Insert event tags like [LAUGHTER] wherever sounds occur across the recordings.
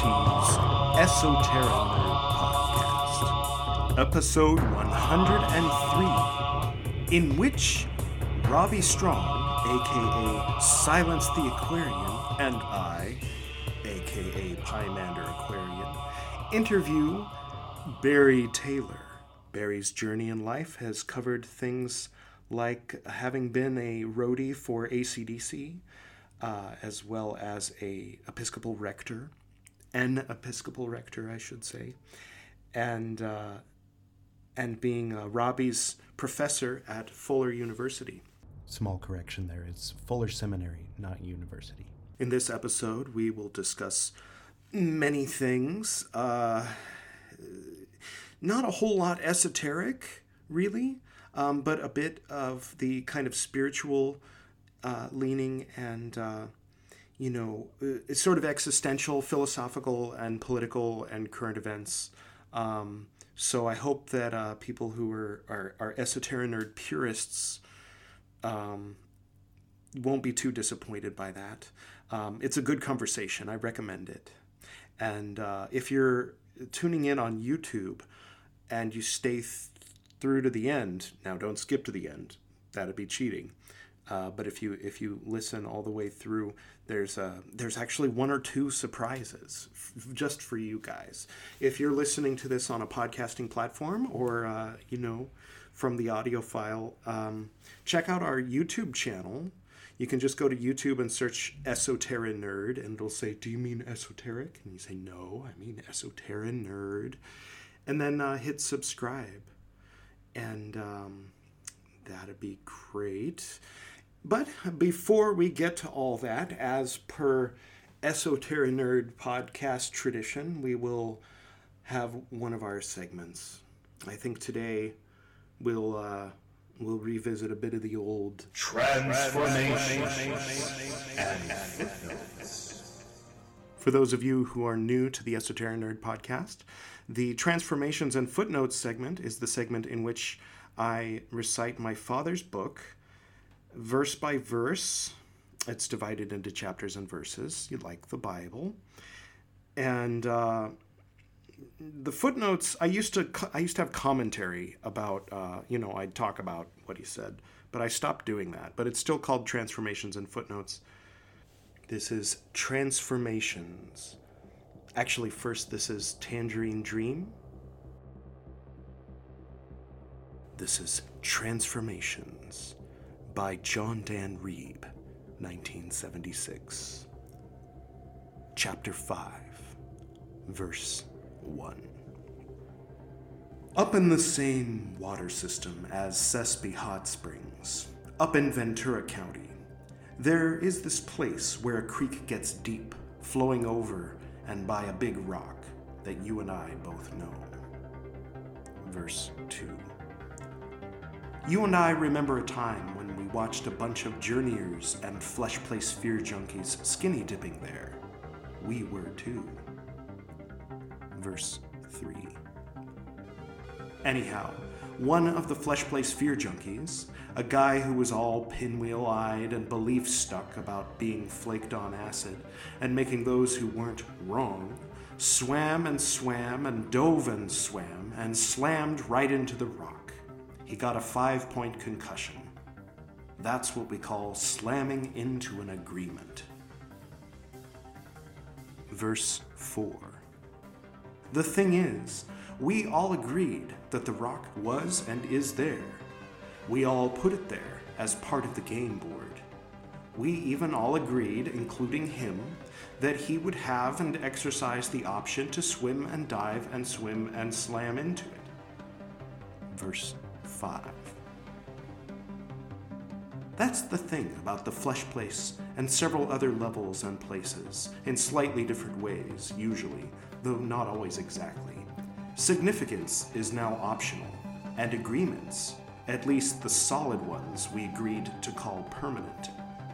Frater Esoteric Podcast, episode 103, in which Robbie Strong, aka Silence the Aquarian, and I, aka Pymander Aquarian, interview Barry Taylor. Barry's journey in life has covered things like having been a roadie for ACDC, uh, as well as a Episcopal rector, an Episcopal rector, I should say, and uh, and being uh, Robbie's professor at Fuller University. Small correction there, it's Fuller Seminary, not university. In this episode, we will discuss many things. Uh, not a whole lot esoteric, really, um, but a bit of the kind of spiritual uh, leaning and, uh, you know, uh, it's sort of existential, philosophical, and political and current events. Um, so I hope that uh, people who are, are, are esoteric nerd purists um, won't be too disappointed by that. Um, it's a good conversation. I recommend it. And uh, if you're tuning in on YouTube and you stay th- through to the end, now don't skip to the end. That'd be cheating. Uh, but if you if you listen all the way through, there's a, there's actually one or two surprises f- just for you guys. If you're listening to this on a podcasting platform or uh, you know from the audio file, um, check out our YouTube channel. You can just go to YouTube and search Esoteric Nerd, and it'll say, "Do you mean esoteric?" And you say, "No, I mean Esoteric Nerd," and then uh, hit subscribe, and um, that'd be great. But before we get to all that, as per Esoteric Nerd podcast tradition, we will have one of our segments. I think today we'll uh, we'll revisit a bit of the old Transformation. For those of you who are new to the Esoteric Nerd podcast, the Transformations and Footnotes segment is the segment in which I recite my father's book verse by verse. It's divided into chapters and verses, you like the Bible. And uh, the footnotes, I used to I used to have commentary about, uh, you know, I'd talk about what he said, but I stopped doing that. But it's still called Transformations and Footnotes. This is Transformations. Actually, first, this is Tangerine Dream. This is Transformations by John Dan Reeb, 1976. Chapter 5, Verse 1. Up in the same water system as Sespe Hot Springs, up in Ventura County, there is this place where a creek gets deep, flowing over and by a big rock that you and I both know. Verse 2. You and I remember a time we watched a bunch of journeyers and flesh place fear junkies skinny dipping there. We were too. Verse 3. Anyhow, one of the flesh place fear junkies, a guy who was all pinwheel eyed and belief stuck about being flaked on acid and making those who weren't wrong, swam and swam and dove and swam and slammed right into the rock. He got a five point concussion. That's what we call slamming into an agreement. Verse 4. The thing is, we all agreed that the rock was and is there. We all put it there as part of the game board. We even all agreed, including him, that he would have and exercise the option to swim and dive and swim and slam into it. Verse 5. That's the thing about the flesh place and several other levels and places, in slightly different ways, usually, though not always exactly. Significance is now optional, and agreements, at least the solid ones we agreed to call permanent,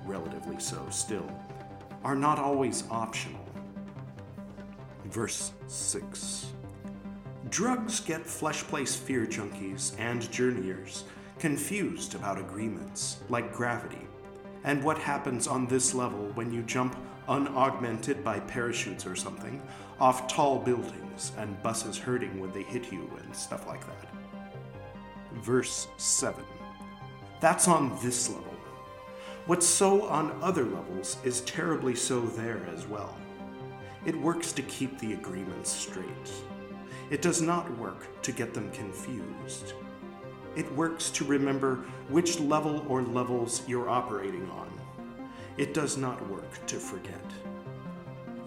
relatively so still, are not always optional. Verse 6. Drugs get flesh place fear junkies and journeyers confused about agreements, like gravity, and what happens on this level when you jump unaugmented by parachutes or something off tall buildings and buses hurting when they hit you and stuff like that. Verse 7. That's on this level. What's so on other levels is terribly so there as well. It works to keep the agreements straight. It does not work to get them confused. It works to remember which level or levels you're operating on. It does not work to forget.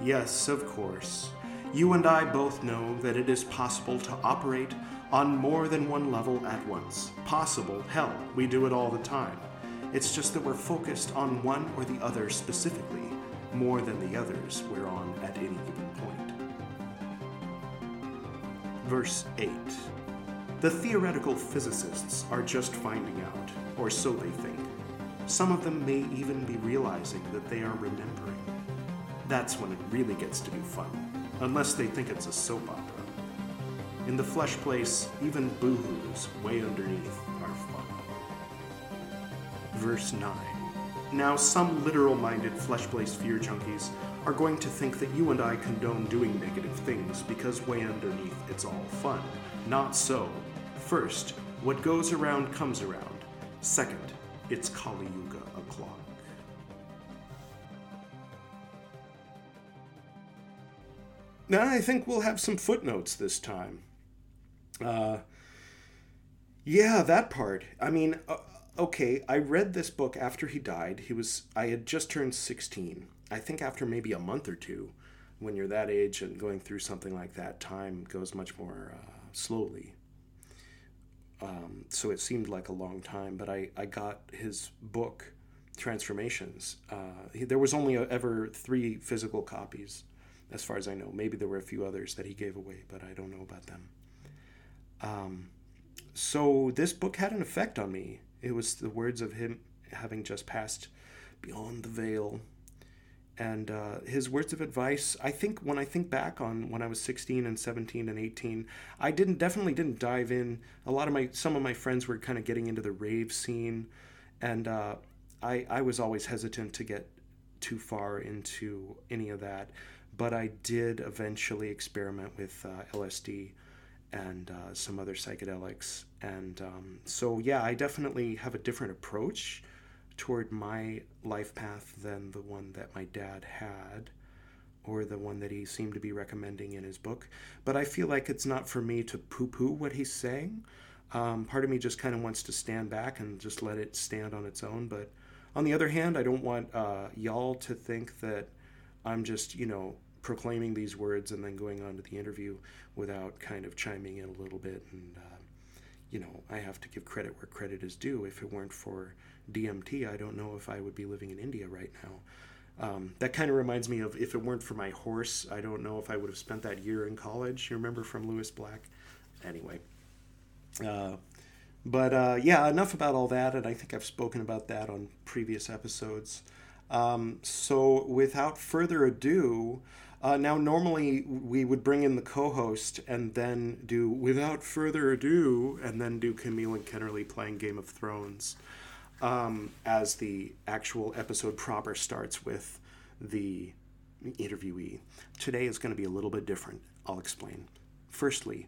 Yes, of course, you and I both know that it is possible to operate on more than one level at once. Possible, hell, we do it all the time. It's just that we're focused on one or the other specifically, more than the others we're on at any given point. Verse 8 The theoretical physicists are just finding out, or so they think. Some of them may even be realizing that they are remembering. That's when it really gets to be fun, unless they think it's a soap opera. In the flesh place, even boohoos way underneath are fun. Verse 9. Now, some literal minded flesh place fear junkies are going to think that you and I condone doing negative things because way underneath it's all fun. Not so. First, what goes around comes around. Second, it's Kali Yuga o'clock. Now, I think we'll have some footnotes this time. Uh, yeah, that part. I mean, uh, okay, I read this book after he died. He was I had just turned 16. I think after maybe a month or two, when you're that age and going through something like that, time goes much more uh, slowly. Um, so it seemed like a long time, but I, I got his book, Transformations. Uh, he, there was only a, ever three physical copies, as far as I know. Maybe there were a few others that he gave away, but I don't know about them. Um, so this book had an effect on me. It was the words of him having just passed beyond the veil. And uh, his words of advice, I think when I think back on when I was 16 and 17 and 18, I didn't definitely didn't dive in. A lot of my some of my friends were kind of getting into the rave scene, and uh, I I was always hesitant to get too far into any of that. But I did eventually experiment with uh, LSD and uh, some other psychedelics. And um, so, yeah, I definitely have a different approach toward my life path than the one that my dad had or the one that he seemed to be recommending in his book. But I feel like it's not for me to poo poo what he's saying. Um, part of me just kind of wants to stand back and just let it stand on its own. But on the other hand, I don't want uh, y'all to think that I'm just, you know, proclaiming these words and then going on to the interview without kind of chiming in a little bit. And, uh, you know, I have to give credit where credit is due. If it weren't for DMT, I don't know if I would be living in India right now. Um, that kind of reminds me of if it weren't for my horse, I don't know if I would have spent that year in college. You remember from Lewis Black? Anyway. Uh, but uh, yeah, enough about all that, and I think I've spoken about that on previous episodes. Um, so without further ado, uh, now normally we would bring in the co-host and then do without further ado, and then do Camille and Kennerly playing Game of Thrones um, as the actual episode proper starts with the interviewee. Today is going to be a little bit different. I'll explain. Firstly,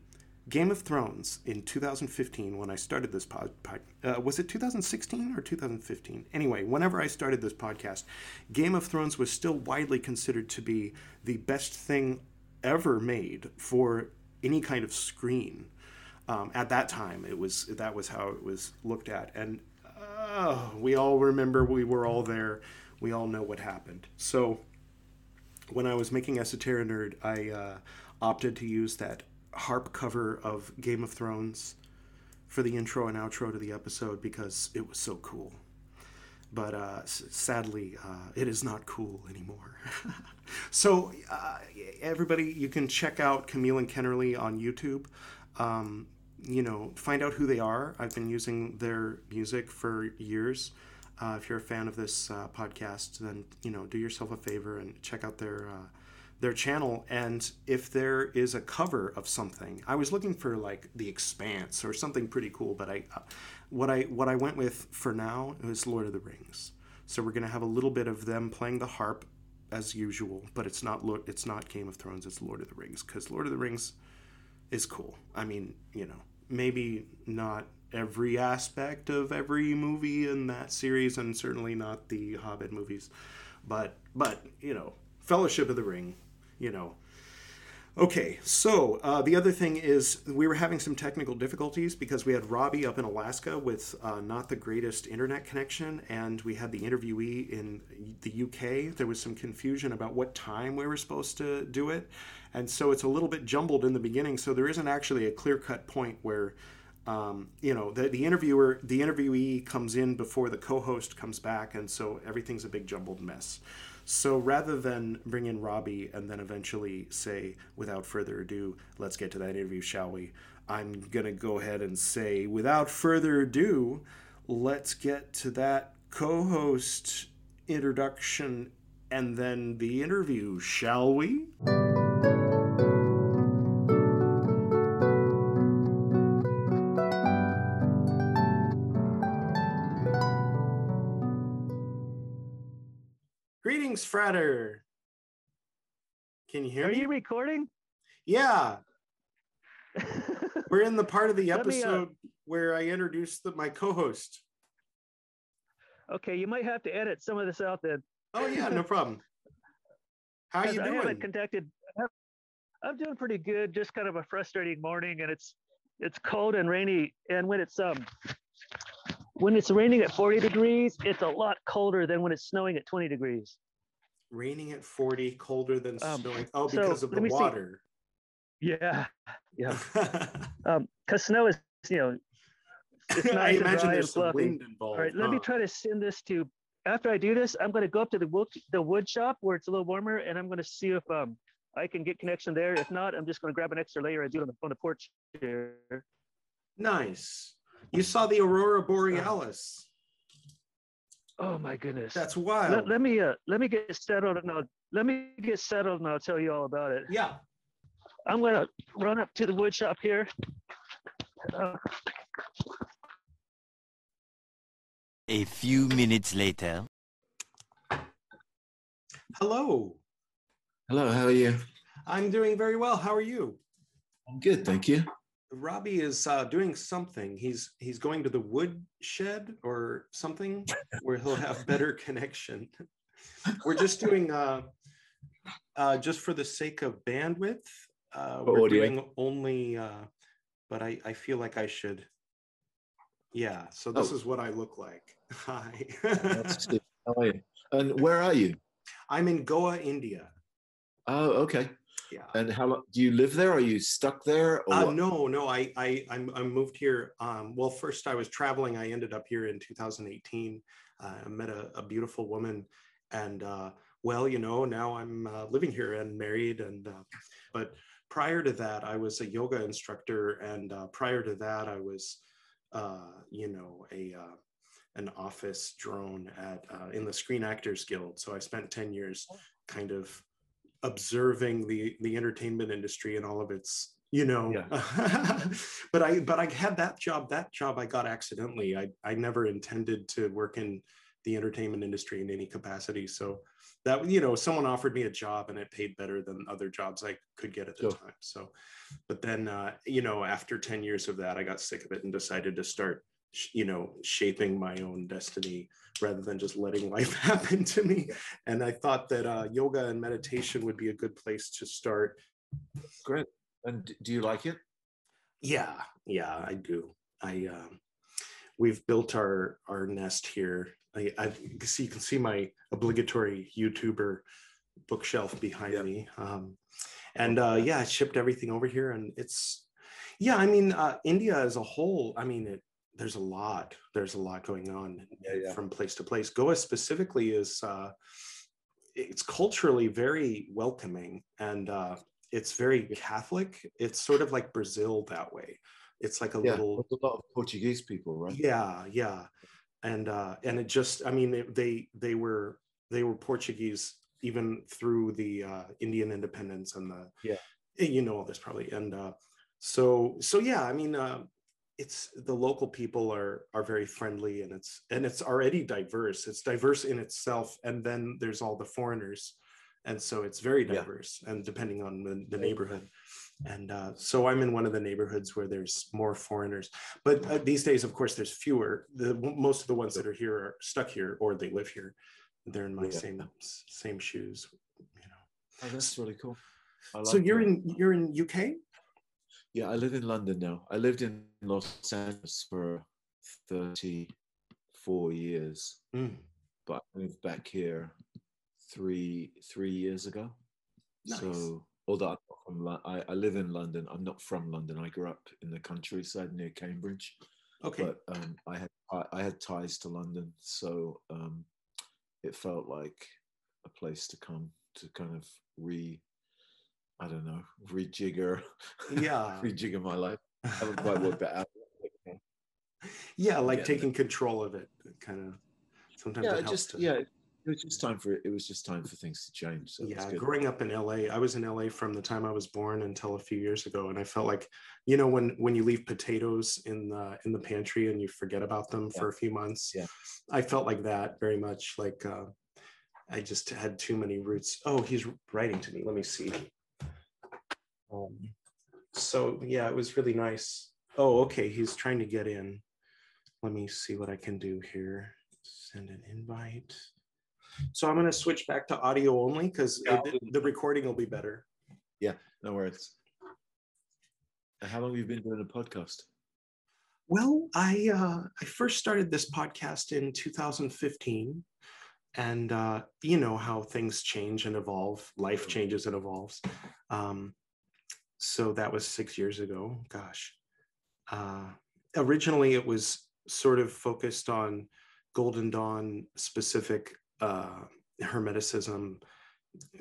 Game of Thrones in 2015, when I started this pod, pod uh, was it 2016 or 2015? Anyway, whenever I started this podcast, Game of Thrones was still widely considered to be the best thing ever made for any kind of screen. Um, at that time, it was that was how it was looked at, and uh, we all remember we were all there. We all know what happened. So, when I was making Esoteric Nerd, I uh, opted to use that harp cover of Game of Thrones for the intro and outro to the episode because it was so cool. But uh, sadly, uh, it is not cool anymore. [LAUGHS] so, uh, everybody, you can check out Camille and Kennerly on YouTube. Um, you know, find out who they are. I've been using their music for years. Uh, if you're a fan of this uh, podcast, then you know, do yourself a favor and check out their uh, their channel and if there is a cover of something i was looking for like the expanse or something pretty cool but i uh, what i what i went with for now was lord of the rings So we're to have a little bit of them playing the harp as usual, but it's not it's not Game of Thrones. It's Lord of the Rings because Lord of the Rings is cool. I mean, you know, maybe not every aspect of every movie in that series, and certainly not the Hobbit movies, but but you know, Fellowship of the Ring, you know. Okay, so uh, the other thing is we were having some technical difficulties because we had Robbie up in Alaska with uh, not the greatest internet connection, and we had the interviewee in the UK. There was some confusion about what time we were supposed to do it, and so it's a little bit jumbled in the beginning. So there isn't actually a clear cut point where. Um, you know the, the interviewer the interviewee comes in before the co-host comes back and so everything's a big jumbled mess so rather than bring in Robbie and then eventually say, without further ado, let's get to that interview, shall we? I'm going to go ahead and say, without further ado, let's get to that co host introduction and then the interview, shall we? Greetings, Frater. Can you hear Are me? you recording? Yeah, [LAUGHS] we're in the part of the Let me, uh, episode where I introduced the, my co-host. okay, you might have to edit some of this out then. Oh yeah, no [LAUGHS] problem. How you doing? I haven't contacted. I'm doing pretty good. Just kind of a frustrating morning, and it's it's cold and rainy. And when it's um when it's raining at 40 degrees, it's a lot colder than when it's snowing at 20 degrees. Raining at 40, colder than Um, snowing. Oh, so because of the me see. water. Yeah, yeah. [LAUGHS] Um, because snow is you know it's [LAUGHS] I nice and imagine there's some wind involved. All right, let me try to send this to. After I do this, I'm going to go up to the wood the wood shop where it's a little warmer, and I'm going to see if um I can get connection there. If not, I'm just going to grab an extra layer and do it on the, on the porch here. Nice. You saw the aurora borealis. Oh my goodness. That's wild. let, let me uh let me get settled and I'll let me get settled and I'll tell you all about it. yeah. I'm going to run up to the wood shop here. Uh, A few minutes later. Hello. Hello, how are you? I'm doing very well. How are you? I'm good, thank you. Robbie is uh, doing something. He's he's going to the wood shed or something where he'll have better [LAUGHS] connection. We're just doing uh, uh, just for the sake of bandwidth. Uh, we're audio. doing only, uh, but I I feel like I should. Yeah. So this Oh. is what I look like. [LAUGHS] Hi. Nice to [LAUGHS] see you. How are you? And where are you? I'm in Goa, India. Oh, okay. Yeah. And how long do you live there? Are you stuck there? Or Uh, no, no. I, I, I'm, I moved here. Um, well, first I was traveling. I ended up here in 2018. Uh, I met a, a beautiful woman, and uh, well, you know, now I'm uh, living here and married. And uh, but prior to that, I was a yoga instructor, and uh, prior to that, I was, uh, you know, a uh, an office drone at uh, in the Screen Actors Guild. So I spent 10 years kind of observing the the entertainment industry and all of its you know [LAUGHS] but i but i had that job that job i got accidentally. I i never intended to work in the entertainment industry in any capacity. So that you know someone offered me a job and it paid better than other jobs i could get at the Sure. time. So but then uh you know after 10 years of that i got sick of it and decided to start you know shaping my own destiny rather than just letting life [LAUGHS] happen to me. And i thought that uh, yoga and meditation would be a good place to start. Great. And do you like it? yeah. Yeah i do. I um we've built our our nest here. I i can see you can see my obligatory youtuber bookshelf behind Yeah. me. Um and uh yeah i shipped everything over here and it's yeah i mean uh india as a whole i mean it there's a lot there's a lot going on Yeah, yeah. from place to place goa specifically is uh it's culturally very welcoming and uh it's very catholic it's sort of like brazil that way it's like a Yeah. little a lot of Portuguese people, right? yeah yeah and uh and it just i mean it, they they were they were portuguese even through the uh indian independence and the Yeah. you know all this probably and uh so so yeah i mean uh it's the local people are are very friendly and it's and it's already diverse. It's diverse in itself and then there's all the foreigners. And so it's very Yeah. diverse and depending on the, the neighborhood. And uh, so i'm in one of the neighborhoods where there's more foreigners. But uh, these days of course there's fewer. The most of the ones that are here are stuck here or they live here. They're in my Yeah. same same shoes you know. Oh, that's really cool. So you're that. in you're in uk Yeah, I live in London now. I lived in Los Angeles for 34 years, Mm, but I moved back here three three years ago. Nice. So, although I'm not from I, I live in London, I'm not from London. I grew up in the countryside near Cambridge, okay but um, I had I, I had ties to London, so um, it felt like a place to come to kind of re, I don't know, rejigger, [LAUGHS] yeah rejigger my life. I haven't quite worked that [LAUGHS] out. yeah like Yeah. taking control of it kind of sometimes Yeah, it just to- yeah, it was just time for it. was just time for things to change. So yeah good. growing up in la i was in la from the time i was born until a few years ago and i felt like you know when when you leave potatoes in the in the pantry and you forget about them Yeah. for a few months Yeah. i felt like that very much like uh i just had too many roots oh he's writing to me let me see um so yeah it was really nice oh okay he's trying to get in let me see what i can do here send an invite so i'm going to switch back to audio only because Yeah. the recording will be better Yeah, No worries. How long have you been doing a podcast? Well, I uh, I first started this podcast in 2015, and uh, you know how things change and evolve. Life changes and evolves. Um, so that was six years ago. Gosh. Uh, originally, it was sort of focused on Golden Dawn specific uh, Hermeticism,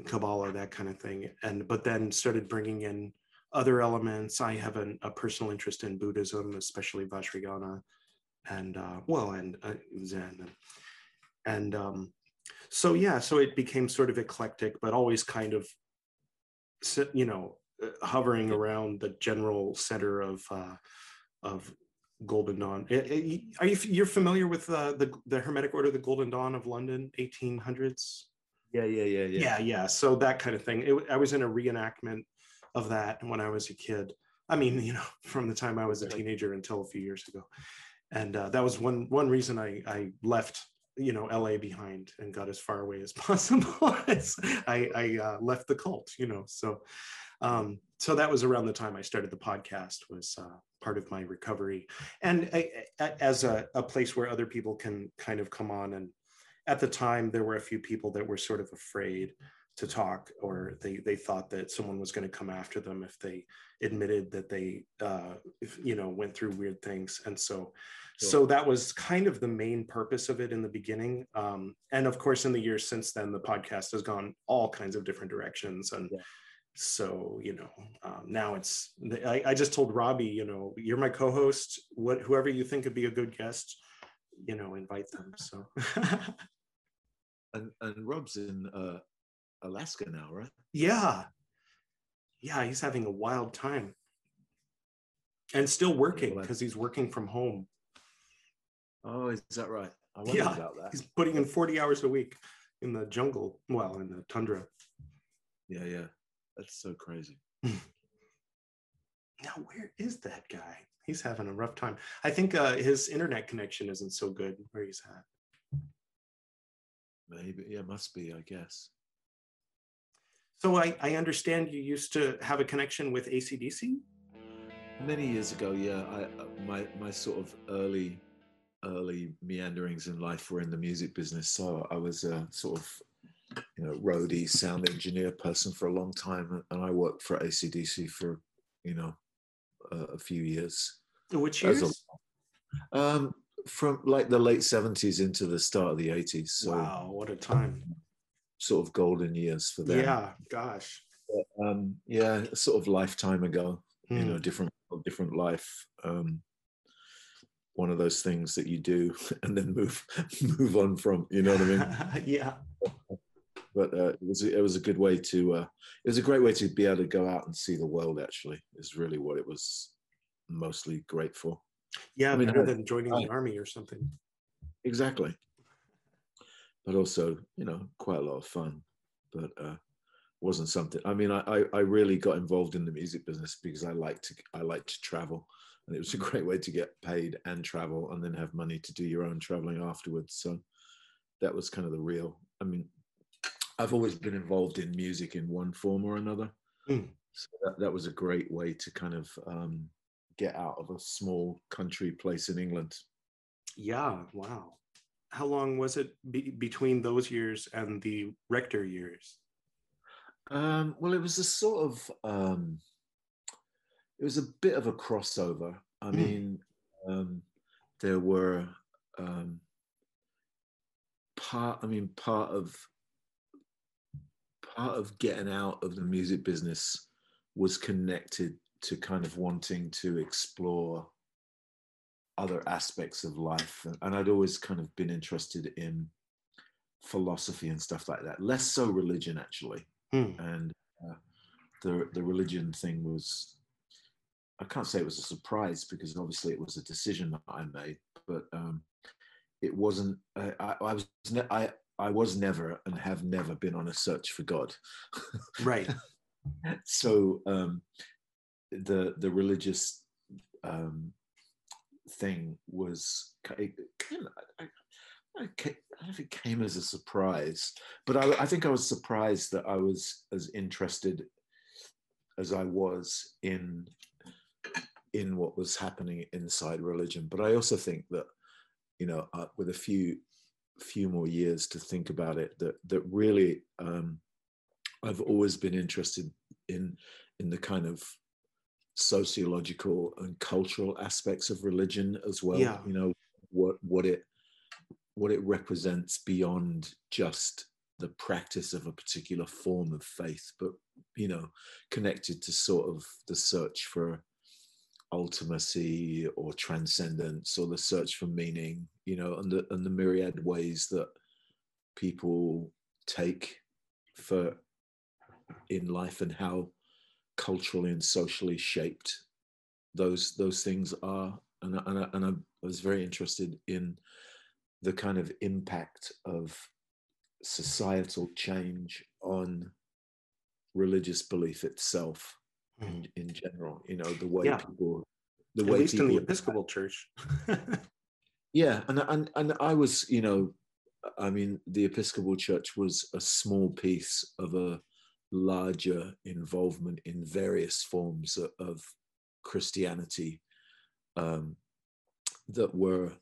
Kabbalah, that kind of thing, and but then started bringing in other elements. I have an, a personal interest in Buddhism, especially Vajrayana, and uh, well, and uh, Zen, and, um, so yeah, so it became sort of eclectic, but always kind of, you know, hovering around the general center of uh, of Golden Dawn. Eh, eh, Are you you're familiar with uh, the the Hermetic Order, the Golden Dawn of London, 1800s? Yeah, yeah, yeah, yeah. yeah yeah so that kind of thing it, i was in a reenactment of that when i was a kid i mean you know [LAUGHS] from the time i was a teenager until a few years ago and uh, that was one one reason i i left you know la behind and got as far away as [LAUGHS] possible i i uh, left the cult you know so um so that was around the time i started the podcast was uh, part of my recovery and I, as a, a place where other people can kind of come on and at the time there were a few people that were sort of afraid to talk or they they thought that someone was going to come after them if they admitted that they uh if, you know went through weird things and so Sure. so that was kind of the main purpose of it in the beginning um and of course in the years since then the podcast has gone all kinds of different directions and Yeah. So you know um, now it's I, I just told robbie you know you're my co-host what whoever you think would be a good guest you know invite them so [LAUGHS] And and Rob's in uh, Alaska now, right? Yeah. Yeah, he's having a wild time. And still working because he's working from home. Oh, is that right? I wondered Yeah, about that. He's putting in 40 hours a week in the jungle, well, in the tundra. Yeah, yeah. That's so crazy. [LAUGHS] Now, where is that guy? He's having a rough time. I think uh, his internet connection isn't so good where he's at. Maybe yeah, must be. I guess. So I, I understand you used to have a connection with ACDC? Many years ago, yeah, I uh, my my sort of early early meanderings in life were in the music business. So I was a sort of you know roadie, sound engineer person for a long time, and I worked for ACDC for you know uh, a few years. Which years? a- Um, from like the late seventies into the start of the eighties. So wow, what a time. sort of golden years for them. Yeah, gosh. Um, yeah, sort of lifetime ago. you Hmm. know different different life um one of those things that you do [LAUGHS] and then move [LAUGHS] move on from you know what i mean [LAUGHS] yeah. But uh, it was it was a good way to uh it was a great way to be able to go out and see the world actually is really what it was mostly great for Yeah, I mean, better I- than joining the army or something. exactly. But also, you know, quite a lot of fun. But uh, wasn't something. I mean, I, I I really got involved in the music business because I like to I like to travel, and it was a [LAUGHS] great way to get paid and travel, and then have money to do your own traveling afterwards. So that was kind of the real. I mean, I've always been involved in music in one form or another. Mm. So that, that was a great way to kind of um, get out of a small country place in England. Yeah, wow. How long was it be- between those years and the rector years? Um, well, it was a sort of, um, it was a bit of a crossover. I Mm. mean, um, there were um, part. I mean, part of part of getting out of the music business was connected to kind of wanting to explore other aspects of life, and I'd always kind of been interested in philosophy and stuff like that. Less so religion, actually Hmm. and uh, the the religion thing was I can't say it was a surprise because obviously it was a decision that I made, but um, it wasn't. I, I, I was I I was never and have never been on a search for God. [LAUGHS] Right. so um, the the religious um, thing was it came, I, I, I ca- I don't know if it came as a surprise, but I, I think I was surprised that I was as interested as I was in in what was happening inside religion. But I also think that you know, uh, with a few few more years to think about it, that that really um, I've always been interested in in the kind of sociological and cultural aspects of religion as well. Yeah. You know what what it what it represents beyond just the practice of a particular form of faith, but you know, connected to sort of the search for ultimacy or transcendence or the search for meaning, you know, and the and the myriad ways that people take for in life and how culturally and socially shaped those those things are. And I, and I, and I was very interested in the kind of impact of societal change on religious belief itself hmm. in, in general you know the way Yeah. people the At way least in the people Episcopal Church. [LAUGHS] yeah and, and and i was you know i mean the episcopal church was a small piece of a larger involvement in various forms of, christianity um, that were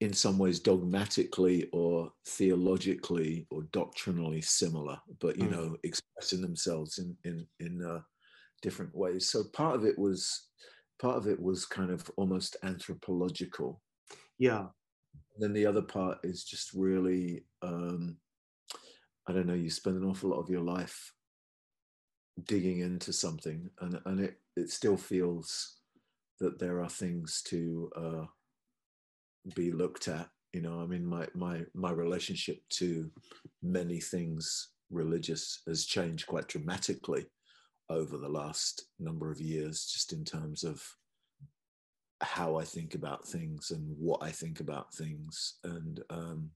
in some ways dogmatically or theologically or doctrinally similar but you Mm. know expressing themselves in in in uh, different ways so part of it was part of it was kind of almost anthropological yeah. and then the other part is just really um i don't know you spend an awful lot of your life digging into something and and it it still feels that there are things to uh be looked at you know i mean my my my relationship to many things religious has changed quite dramatically over the last number of years just in terms of how I think about things and what I think about things and um,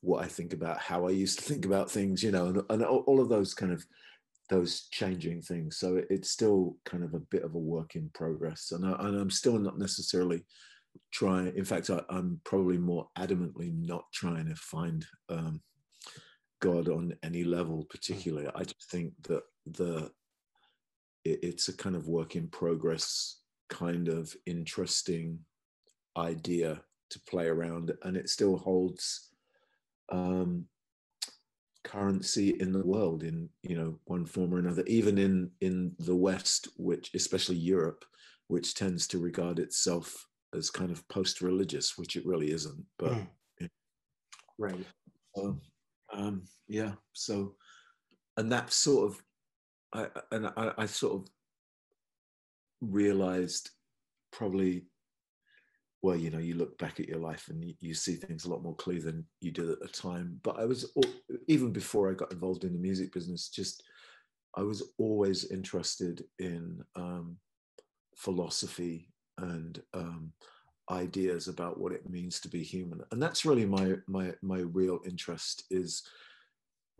what I think about how I used to think about things, you know, and, and all of those kind of those changing things. So it, it's still kind of a bit of a work in progress, and, I, and I'm still not necessarily trying. In fact, I, I'm probably more adamantly not trying to find um, God on any level, particularly. I just think that the it, it's a kind of work in progress kind of interesting idea to play around and it still holds um, currency in the world in you know one form or another even in in the west which especially europe which tends to regard itself as kind of post-religious which it really isn't but Mm. Right. um, um, yeah. So, and that sort of, I and I, I sort of realized probably, well, you know, you look back at your life and you, you see things a lot more clearly than you did at the time. But I was even before I got involved in the music business, just I was always interested in um, philosophy and um, ideas about what it means to be human. And that's really my my my real interest is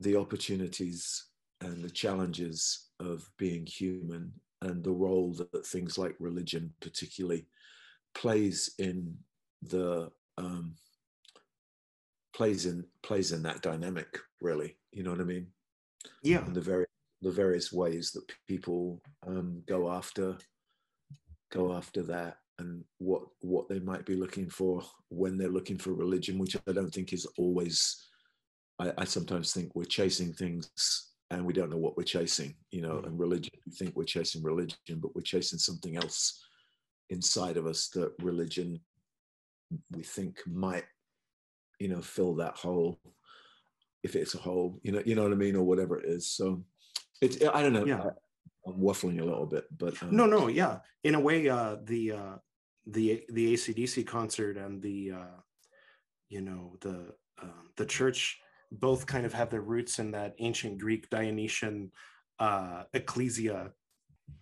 the opportunities and the challenges of being human and the role that things like religion particularly plays in the um, plays in plays in that dynamic really you know what i mean Yeah. and the very the various ways that people um, go after go after that and what what they might be looking for when they're looking for religion which i don't think is always i, I sometimes think we're chasing things and we don't know what we're chasing you know Mm. and religion we think we're chasing religion but we're chasing something else inside of us that religion we think might you know fill that hole if it's a hole you know you know what i mean or whatever it is so it's i don't know Yeah. I, i'm waffling a little bit but um, No, no, yeah. In a way, uh, the uh, the the ACDC concert and the uh, you know the uh, the church both kind of have their roots in that ancient Greek Dionysian uh, ecclesia.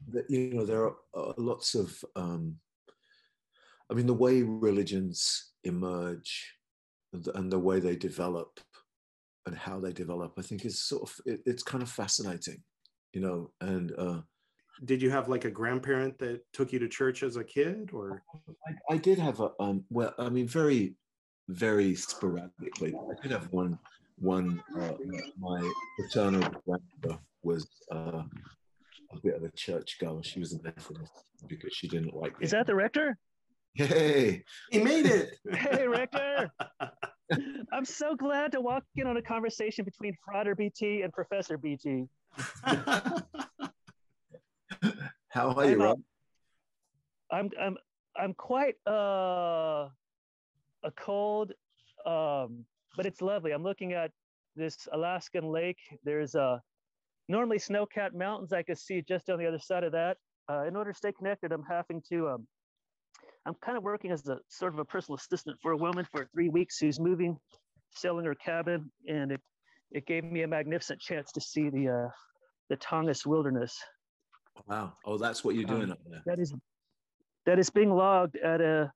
that you know there are uh, lots of um i mean the way religions emerge and the, and the way they develop and how they develop i think is sort of it, it's kind of fascinating you know and uh Did you have like a grandparent that took you to church as a kid, or I, I did have a um well i mean very very sporadically i did have one one uh, my paternal grandmother was uh a bit of a church goer she was a methodist because she didn't like Is that the rector? hey he made it? Hey, rector. I'm so glad to walk in on a conversation between Frater BT and Professor BT. How are you, I'm, uh, Rob? I'm I'm I'm quite uh a cold, um, but it's lovely. I'm looking at this Alaskan lake. There's uh normally snow-capped mountains I could see just on the other side of that. Uh, in order to stay connected, I'm having to um I'm kind of working as a sort of a personal assistant for a woman for three weeks who's moving, selling her cabin, and it it gave me a magnificent chance to see the uh the Tongass wilderness. Wow. Oh, that's what you're um, doing up there. that is that is being logged at a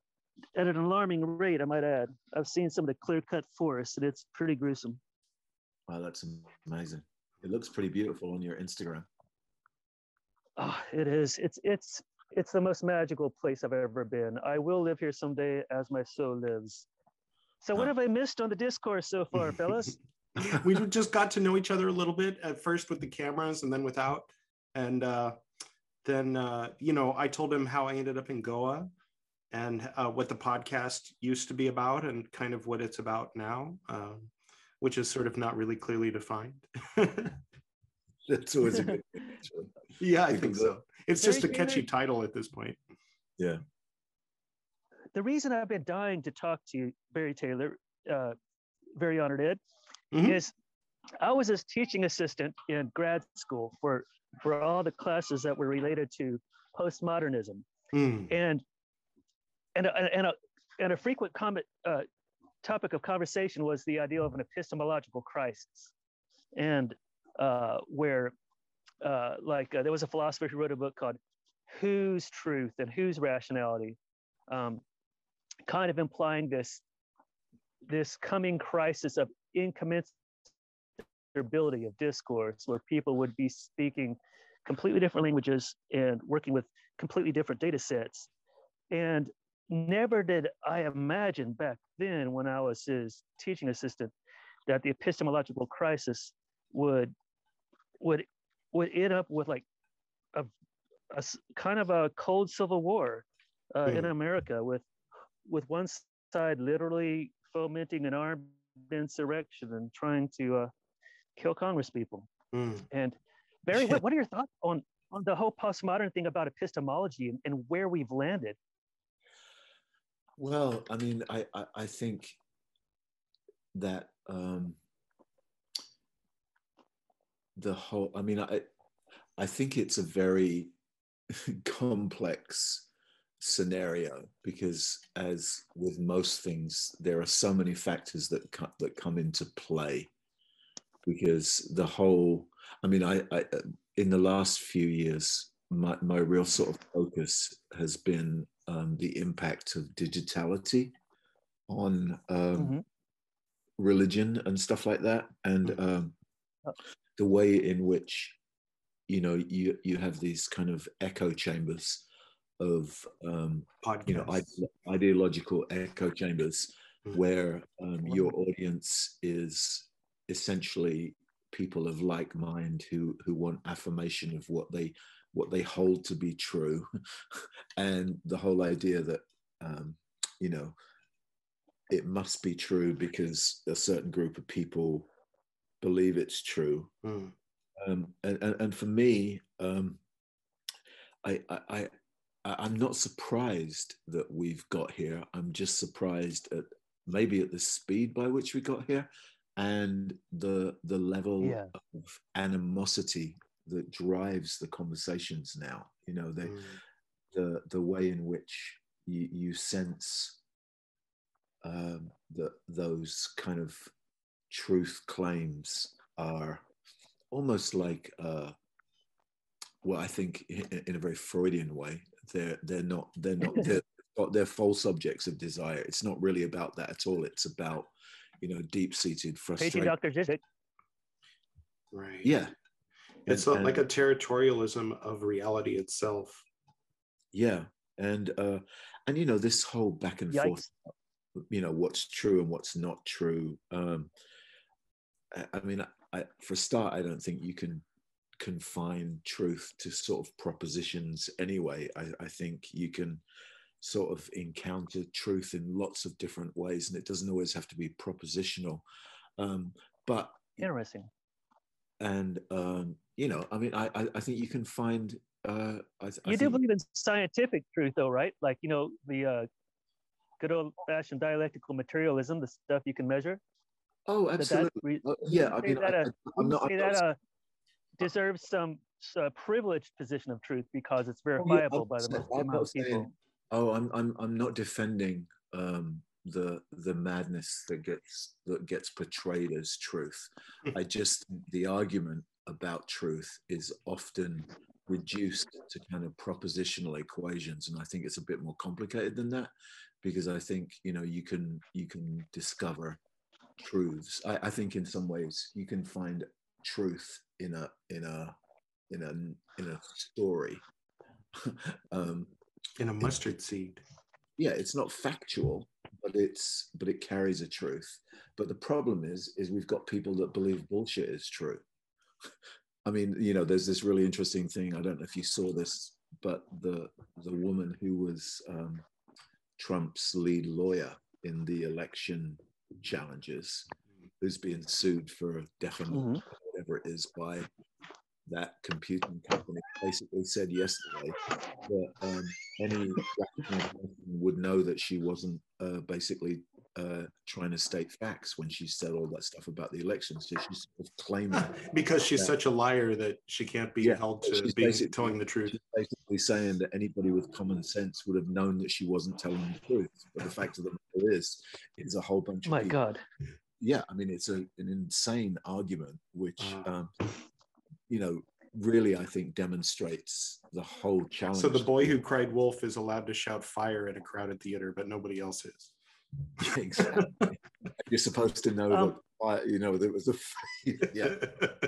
at an alarming rate, I might add. I've seen some of the clear-cut forests, and it's pretty gruesome. Wow, that's amazing. It looks pretty beautiful on your Instagram. Oh, it is. It's it's it's the most magical place I've ever been. I will live here someday as my soul lives. So what have I missed on the discourse so far, fellas? [LAUGHS] we just got to know each other a little bit at first with the cameras and then without and uh, then uh, you know i told him how i ended up in goa and uh, what the podcast used to be about and kind of what it's about now um, which is sort of not really clearly defined [LAUGHS] That's always a good thing, [LAUGHS] yeah i think so it's just a catchy title at this point Yeah. the reason I've been dying to talk to you, Barry Taylor, uh, very honored Ed, Mhm. is I was a teaching assistant in grad school for for all the classes that were related to postmodernism, Mm. and and a, and a and a frequent comment uh, topic of conversation was the idea of an epistemological crisis, and uh, where uh, like uh, there was a philosopher who wrote a book called "Whose Truth and Whose Rationality," um, kind of implying this this coming crisis of incommensurability of discourse, where people would be speaking completely different languages and working with completely different data sets. And never did I imagine back then, when I was his teaching assistant, that the epistemological crisis would would would end up with like a, a kind of a cold civil war uh, in Hmm. America, with with one side literally fomenting an armed insurrection and trying to uh, kill Congress people. Mm. And Barry, what, [LAUGHS] what are your thoughts on on the whole postmodern thing about epistemology and, and where we've landed? Well, I mean, I, I, I think that um, the whole, I mean, I, I think it's a very [LAUGHS] complex scenario because as with most things, there are so many factors that, co- that come into play because the whole, I mean, I, I in the last few years, my, my real sort of focus has been um, the impact of digitality on um, Mhm. religion and stuff like that, and Mhm. um, the way in which you know you you have these kind of echo chambers of um, you know ide- ideological echo chambers where um, your audience is essentially people of like mind who who want affirmation of what they what they hold to be true [LAUGHS] and the whole idea that um, you know it must be true because a certain group of people believe it's true Mm. um, and, and and for me, um, I, I I I- I'm not surprised that we've got here. I'm just surprised at maybe at the speed by which we got here, and the the level Yeah. of animosity that drives the conversations now. You know, the Mm. the the way in which you you sense um, that those kind of truth claims are almost like uh, well i think in, in a very freudian way they're they're not they're not they're, [LAUGHS] they're false objects of desire it's not really about that at all it's about you know deep-seated Paging frustration Dr. Zizek. Right. yeah It's And- not like a territorialism of reality itself. yeah and uh and you know this whole back and forth you know what's true and what's not true um i, I mean I, for a start i don't think you can confine truth to sort of propositions anyway i, I think you can sort of encounter truth in lots of different ways and it doesn't always have to be propositional um but Interesting. And um you know i mean i i, I think you can find uh I, I You do believe in scientific truth, though, right? Like, you know, the uh, good old fashioned dialectical materialism, the stuff you can measure. oh absolutely that Uh, yeah i mean I, that, I, i'm not, say that uh, deserves some uh, privileged position of truth because it's Oh, yeah, verifiable by the most amount of people. saying- Oh, I'm I'm I'm not defending um, the the madness that gets that gets portrayed as truth. I just the argument about truth is often reduced to kind of propositional equations, and I think it's a bit more complicated than that because I think you know you can you can discover truths. I, I think in some ways you can find truth in a in a in a in a story. [LAUGHS] um, In a mustard seed. yeah it's not factual it's but it carries a truth. But the problem is is we've got people that believe bullshit is true. [LAUGHS] I mean you know there's this really interesting thing. I don't know if you saw this but the the woman who was um, trump's lead lawyer in the election challenges who's being sued for defamation Mhm. whatever it is by that computing company basically said yesterday that um, any rational would know that she wasn't uh, basically uh, trying to state facts when she said all that stuff about the election. So she's sort of claiming [LAUGHS] because she's Yeah. such a liar that she can't be Yeah, held to she's being basically- telling the truth. she's basically saying that anybody with common sense would have known that she wasn't telling the truth. But the fact of the matter is, is a whole bunch of My people God. yeah, I mean, it's a, an insane argument, which, um, you know, really, I think demonstrates the whole challenge. So the boy who cried wolf is allowed to shout fire in a crowded theater, but nobody else is. [LAUGHS] exactly. You're supposed to know Um, that, you know, there was a, [LAUGHS] yeah, [LAUGHS]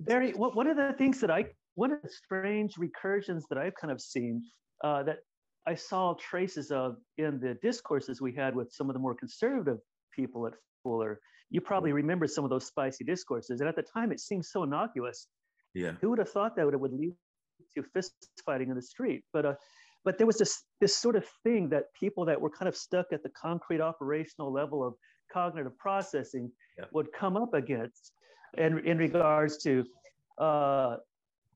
Barry, what, one of the things that I, one of the strange recursions that I've kind of seen uh, that I saw traces of in the discourses we had with some of the more conservative people at Fuller. You probably remember some of those spicy discourses. And at the time, it seemed so innocuous. yeah, Who would have thought that it would lead to fist fighting in the street? But, uh, but there was this, this sort of thing that people that were kind of stuck at the concrete operational level of cognitive processing Yeah. would come up against in, in regards to uh,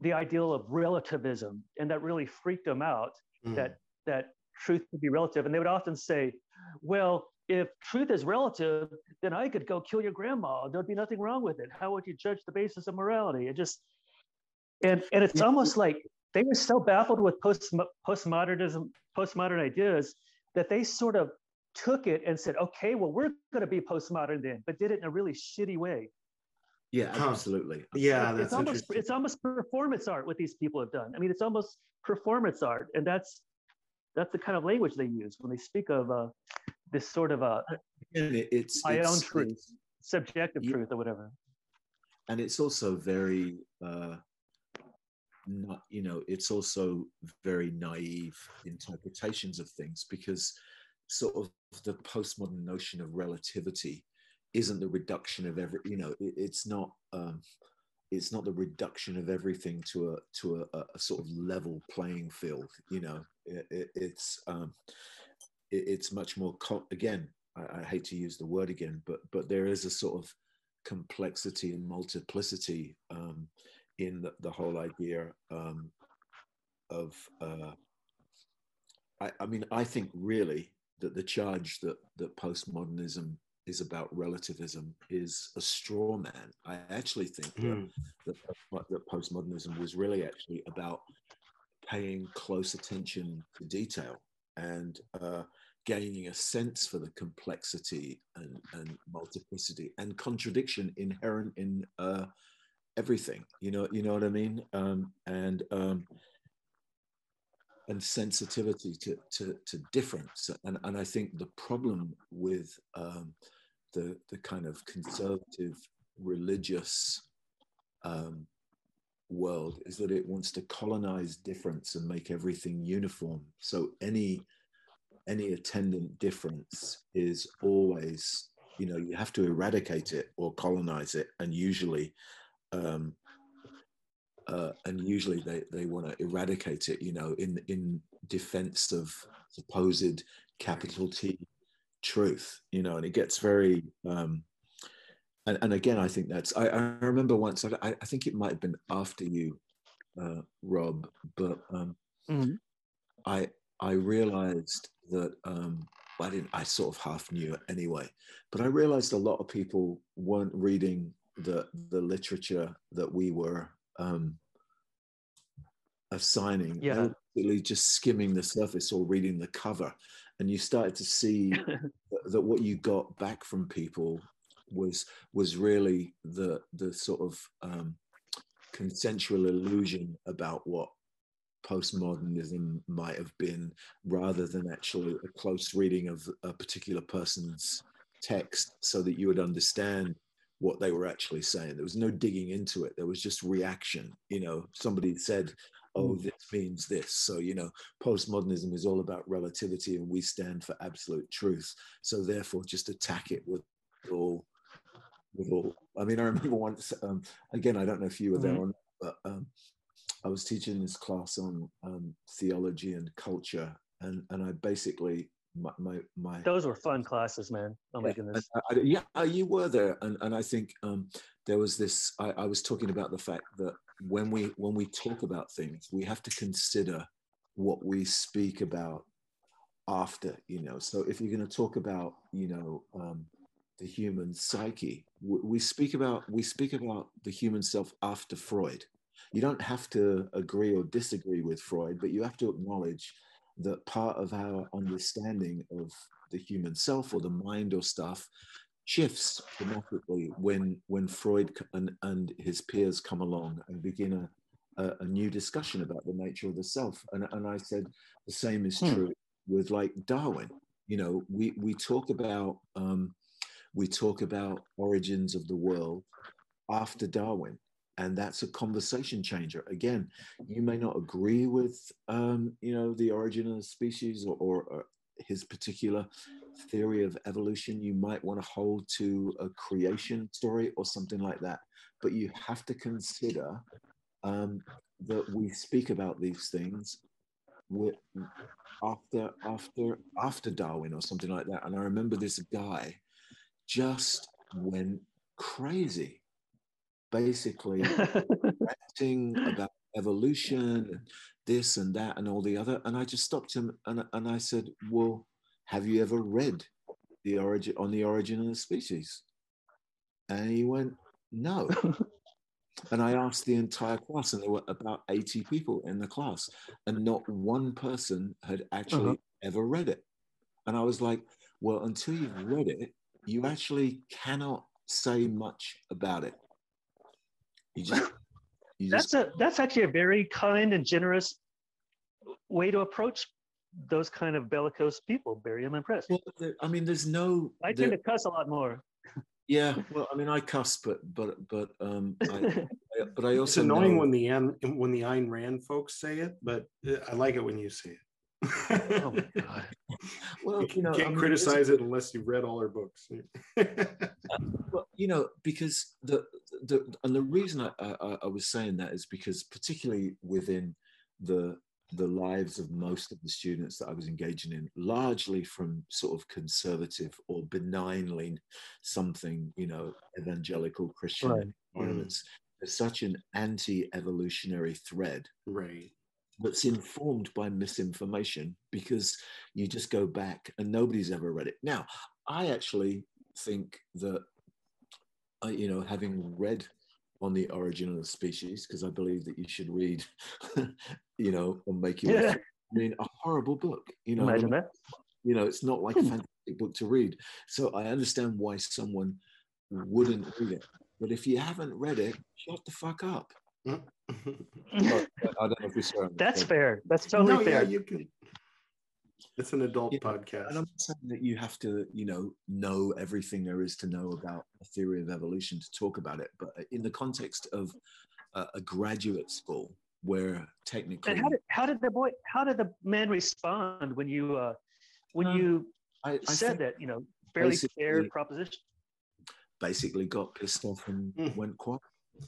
the ideal of relativism. And that really freaked them out Mm. that, that truth could be relative. And they would often say, well, if truth is relative, then I could go kill your grandma. There'd be nothing wrong with it. How would you judge the basis of morality? It just, and, and it's almost like they were so baffled with post, postmodernism, postmodern ideas that they sort of took it and said, okay, well, we're going to be postmodern then, but did it in a really shitty way. yeah, absolutely. yeah, It's- that's it's almost interesting. it's almost performance art what these people have done. I mean, it's almost performance art, and that's that's the kind of language they use when they speak of uh, this sort of a and it's my it's- own it's- truth, subjective Yeah. truth or whatever. and it's also very uh not you know it's also very naive interpretations of things because sort of the postmodern notion of relativity isn't the reduction of every you know it, it's not um it's not the reduction of everything to a to a, a sort of level playing field you know it, it, it's um it, it's much more again I, I hate to use the word again but but there is a sort of complexity and multiplicity um, in the, the whole idea um, of. Uh, I, I mean, I think really that the charge that that postmodernism is about relativism is a straw man. I actually think that, that, that postmodernism was really actually about paying close attention to detail and uh, gaining a sense for the complexity and, and multiplicity and contradiction inherent in uh, everything. You know, you know what I mean? Um, and um, and sensitivity to, to, to difference. And, and I think the problem with um, the, the kind of conservative religious um, world is that it wants to colonize difference and make everything uniform. So any any attendant difference is always, you know, you have to eradicate it or colonize it, and usually, um, uh, and usually they they want to eradicate it, you know, in in defense of supposed capital T truth, you know, and it gets very. Um, and, and again, I think that's. I, I remember once. I, I think it might have been after you, uh, Rob, but um, Mhm. I I realized that um, I didn't. I sort of half knew it anyway, but I realized a lot of people weren't reading the the literature that we were um, assigning. They Yeah. were really just skimming the surface or reading the cover, and you started to see [LAUGHS] that what you got back from people was was really the the sort of um, consensual illusion about what postmodernism might have been rather than actually a close reading of a particular person's text so that you would understand what they were actually saying. There was no digging into it. There was just reaction. You know somebody said oh this means this. So you know postmodernism is all about relativity and we stand for absolute truth. So therefore just attack it with all i mean i remember once um, again i don't know if you were there Mhm. or not but um, I was teaching this class on um, theology and culture, and and I basically my my, my Those were fun classes, man. Oh my yeah, goodness. I- I- yeah, uh, you were there, and and I think um, there was this. I, I was talking about the fact that when we when we talk about things, we have to consider what we speak about after. You know, so if you're going to talk about, you know. Um, the human psyche. We speak about we speak about the human self after Freud. You don't have to agree or disagree with Freud, but you have to acknowledge that part of our understanding of the human self or the mind or stuff shifts dramatically when when Freud and, and his peers come along and begin a, a, a new discussion about the nature of the self. And, and I said the same is Hmm. true with like Darwin. You know, we we talk about um, we talk about origins of the world after Darwin, and that's a conversation changer. Again, you may not agree with um, you know the origin of the species or, or, or his particular theory of evolution. You might want to hold to a creation story or something like that, but you have to consider um, that we speak about these things with after after after Darwin or something like that. And I remember this guy just went crazy, basically [LAUGHS] ranting about evolution and this and that and all the other. And I just stopped him and, and I said, Well, have you ever read the origin on the origin of the species? And he went, No. [LAUGHS] and I asked the entire class, and there were about 80 people in the class, and not one person had actually Uh-huh. ever read it. And I was like, Well, until you've read it, you actually cannot say much about it. You just, you just that's a that's actually a very kind and generous way to approach those kind of bellicose people. Bury them in press. Well, there, I mean, there's no. I there- tend to cuss a lot more. yeah, well, I mean, I cuss, but but but um, I, I- but I also It's annoying know- when the An- when the Ayn Rand folks say it, but I like it when you say it. Oh my [LAUGHS] god. well, you you know, I can't mean, criticize it unless you've read all her books. [LAUGHS] Well, you know, because the the and the reason I, I I was saying that is because particularly within the the lives of most of the students that I was engaging in, largely from sort of conservative or benignly something, you know, evangelical Christian Right. Mm. environments, there's such an anti-evolutionary thread right. That's informed by misinformation because you just go back and nobody's ever read it. Now, I actually think that, uh, you know, having read on the origin of the species, because I believe that you should read, [LAUGHS] you know, and make your. Yeah. I mean, a horrible book. You know, Imagine that. you know, it's not like a Hmm. fantastic book to read. So I understand why someone wouldn't read it. But if you haven't read it, shut the fuck up. [LAUGHS] Look, I don't know if we saw it. That's fair. That's totally no, yeah, fair. you can. It's an adult Yeah, podcast. And I'm not saying that you have to, you know, know everything there is to know about a theory of evolution to talk about it. But in the context of a, a graduate school, where technically, And how did how did the boy how did the man respond when you uh when Um, you I, I said that, you know, fairly fair proposition? basically got pissed off and Mm. went quiet.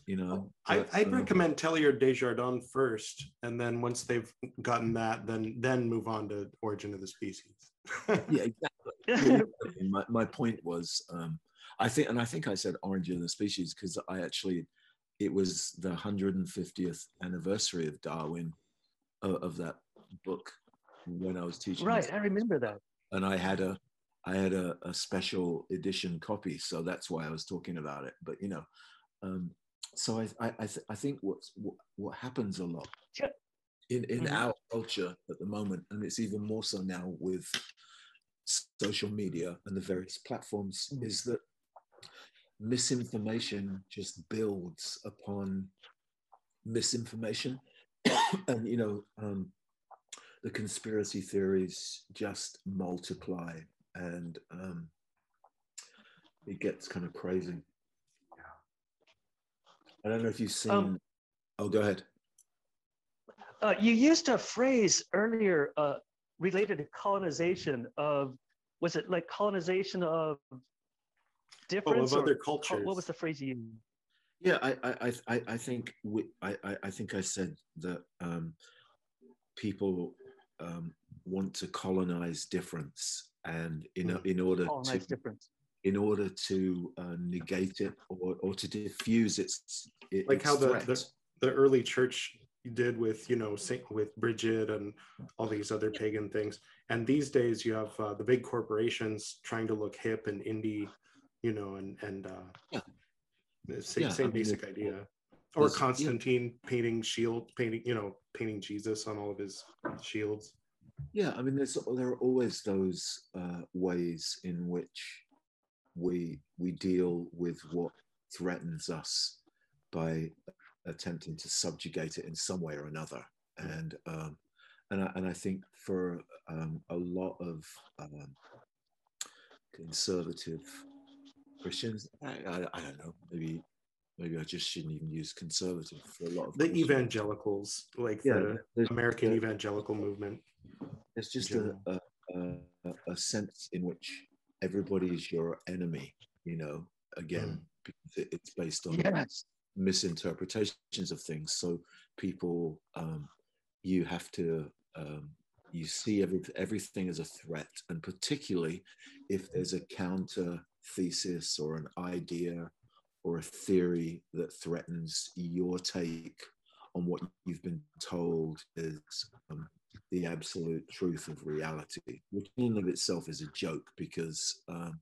You know, I, I'd um, recommend Teilhard de Chardin first, and then once they've gotten that, then then move on to Origin of the Species. [LAUGHS] yeah, exactly. [LAUGHS] Yeah, exactly. my, my point was um, i think and i think i said origin of the species because i actually it was the 150th anniversary of darwin uh, of that book when i was teaching right, this. I remember that. and i had a i had a, a special edition copy so that's why i was talking about it but you know um, so i i I, th- I think what's what, what happens a lot in in Mhm. our culture at the moment and it's even more so now with social media and the various platforms Mhm. is that misinformation just builds upon misinformation [COUGHS] and you know um, the conspiracy theories just multiply and um, it gets kind of crazy i don't know if you've seen Um, oh go ahead Uh, you used a phrase earlier uh, related to colonization of, was it like colonization of difference? oh, of other cultures. What was the phrase you used? Yeah, I I I I- I think we, I I I think I said that um, people um, want to colonize difference, and in Hmm. in order Colonize to difference. In order to uh, negate it or, or to diffuse its, its like how the, the the early church did with you know Saint, with Bridget and all these other pagan things. And these days you have uh, the big corporations trying to look hip and indie, you know, and and uh, Yeah. the same, Yeah, I same mean, basic it- idea. Or There's- yeah. Constantine painting shield, painting you know, painting Jesus on all of his shields. Yeah, I mean, there's there are always those uh, ways in which we we deal with what threatens us by attempting to subjugate it in some way or another, and um, and I, and I think for um, a lot of um, conservative Christians, I, I, I don't know, maybe maybe I just shouldn't even use conservative for a lot of The Christians. evangelicals, like Yeah, the American evangelical movement. There's just a, a, a sense in which everybody is your enemy, you know, again, because it's based on Yes. misinterpretations of things. So people, um, you have to, um, you see every, everything as a threat. And particularly if there's a counter thesis or an idea or a theory that threatens your take on what you've been told is um, the absolute truth of reality, which in and of itself is a joke because um,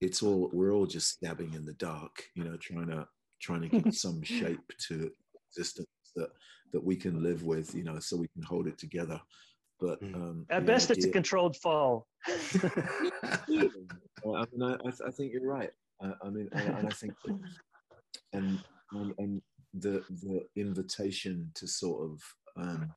it's all we're all just stabbing in the dark, you know, trying to trying to give [LAUGHS] some shape to existence that that we can live with, you know, so we can hold it together. But Mm. um, At the best, it's a controlled fall. [LAUGHS] well, I mean, I, I, th- I think you're right. I, I mean, and, and I think, and, and and the the invitation to sort of um,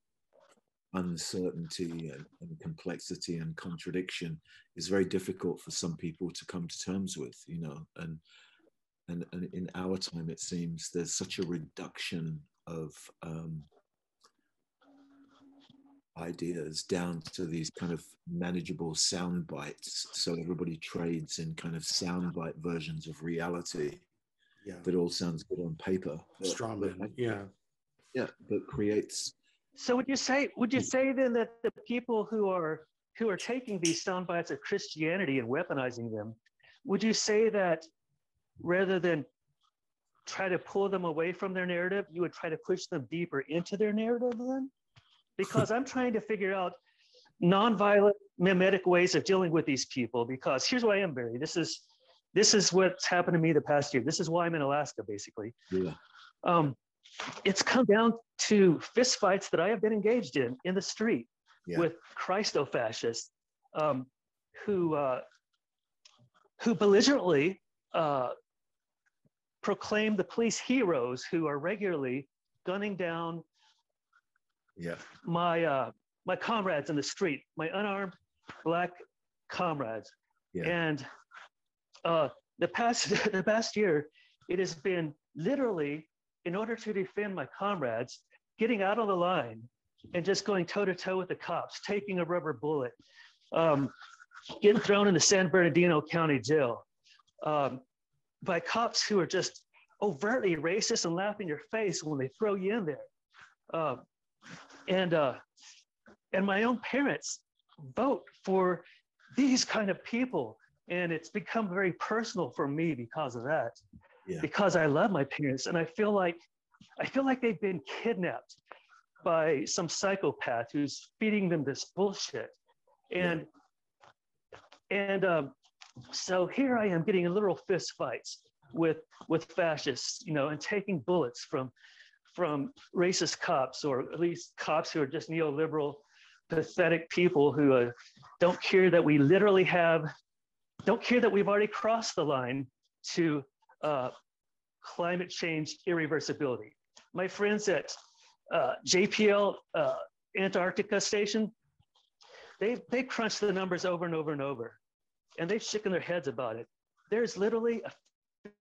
uncertainty and, and, complexity and contradiction is very difficult for some people to come to terms with you know and and, and in our time it seems there's such a reduction of um, ideas down to these kind of manageable sound bites so everybody trades in kind of sound bite versions of reality Yeah. that all sounds good on paper but- but- Yeah. yeah but creates So would you say would you say then that the people who are who are taking these sound bites of Christianity and weaponizing them, would you say that rather than try to pull them away from their narrative, you would try to push them deeper into their narrative then? Because I'm trying to figure out nonviolent mimetic ways of dealing with these people because here's what I am, Barry. This is this is what's happened to me the past year. This is why I'm in Alaska, basically yeah um, it's come down to fistfights that I have been engaged in in the street Yeah. with Christo-fascists um, who uh, who belligerently uh, proclaim the police heroes who are regularly gunning down yeah my uh, my comrades in the street, my unarmed black comrades. Yeah. And uh, the past [LAUGHS] the past year, it has been literally in order to defend my comrades, getting out on the line and just going toe to toe with the cops, taking a rubber bullet, um, getting thrown in the San Bernardino County Jail um, by cops who are just overtly racist and laugh in your face when they throw you in there. Um, and uh, and my own parents vote for these kind of people, and it's become very personal for me because of that. Yeah. Because I love my parents, and I feel like I feel like they've been kidnapped by some psychopath who's feeding them this bullshit, and and um, so here I am getting literal fist fights with with fascists, you know, and taking bullets from from racist cops or at least cops who are just neoliberal, pathetic people who uh, don't care that we literally have, don't care that we've already crossed the line to uh, climate change irreversibility. My friends at uh, JPL uh, Antarctica Station, they they crunch the numbers over and over and over, and they've shaken their heads about it. There's literally a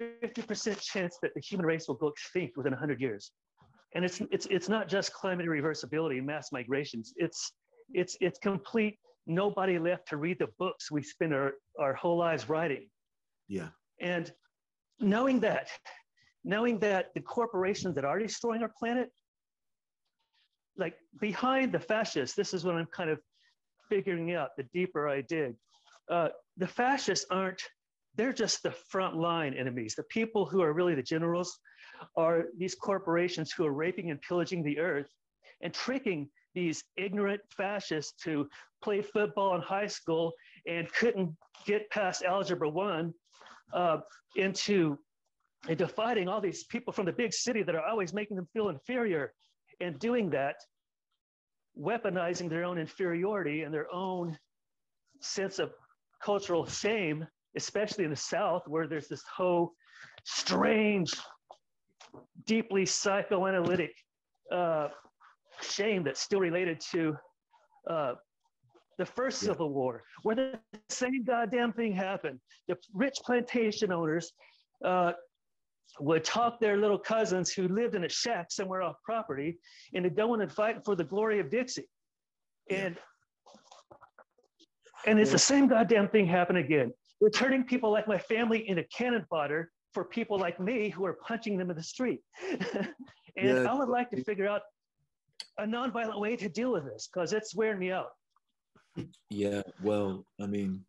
50% chance that the human race will go extinct within 100 years and it's it's it's not just climate reversibility mass migrations it's it's it's complete nobody left to read the books we spend our our whole lives writing yeah and knowing that knowing that the corporations that are destroying our planet like behind the fascists this is what i'm kind of figuring out the deeper i dig. Uh, the fascists aren't they're just the front line enemies. The people who are really the generals are these corporations who are raping and pillaging the earth and tricking these ignorant fascists to play football in high school and couldn't get past algebra one uh, into into fighting all these people from the big city that are always making them feel inferior and doing that weaponizing their own inferiority and their own sense of cultural shame especially in the south where there's this whole strange deeply psychoanalytic uh, shame that's still related to uh, the first Yeah. Civil War, where the same goddamn thing happened. The rich plantation owners uh, would talk their little cousins who lived in a shack somewhere off property into going and fighting for the glory of Dixie. And and it's the same goddamn thing happen again. We're turning people like my family into cannon fodder for people like me who are punching them in the street. [LAUGHS] and Yeah. I would like to figure out a nonviolent way to deal with this because it's wearing me out. Yeah, well, I mean,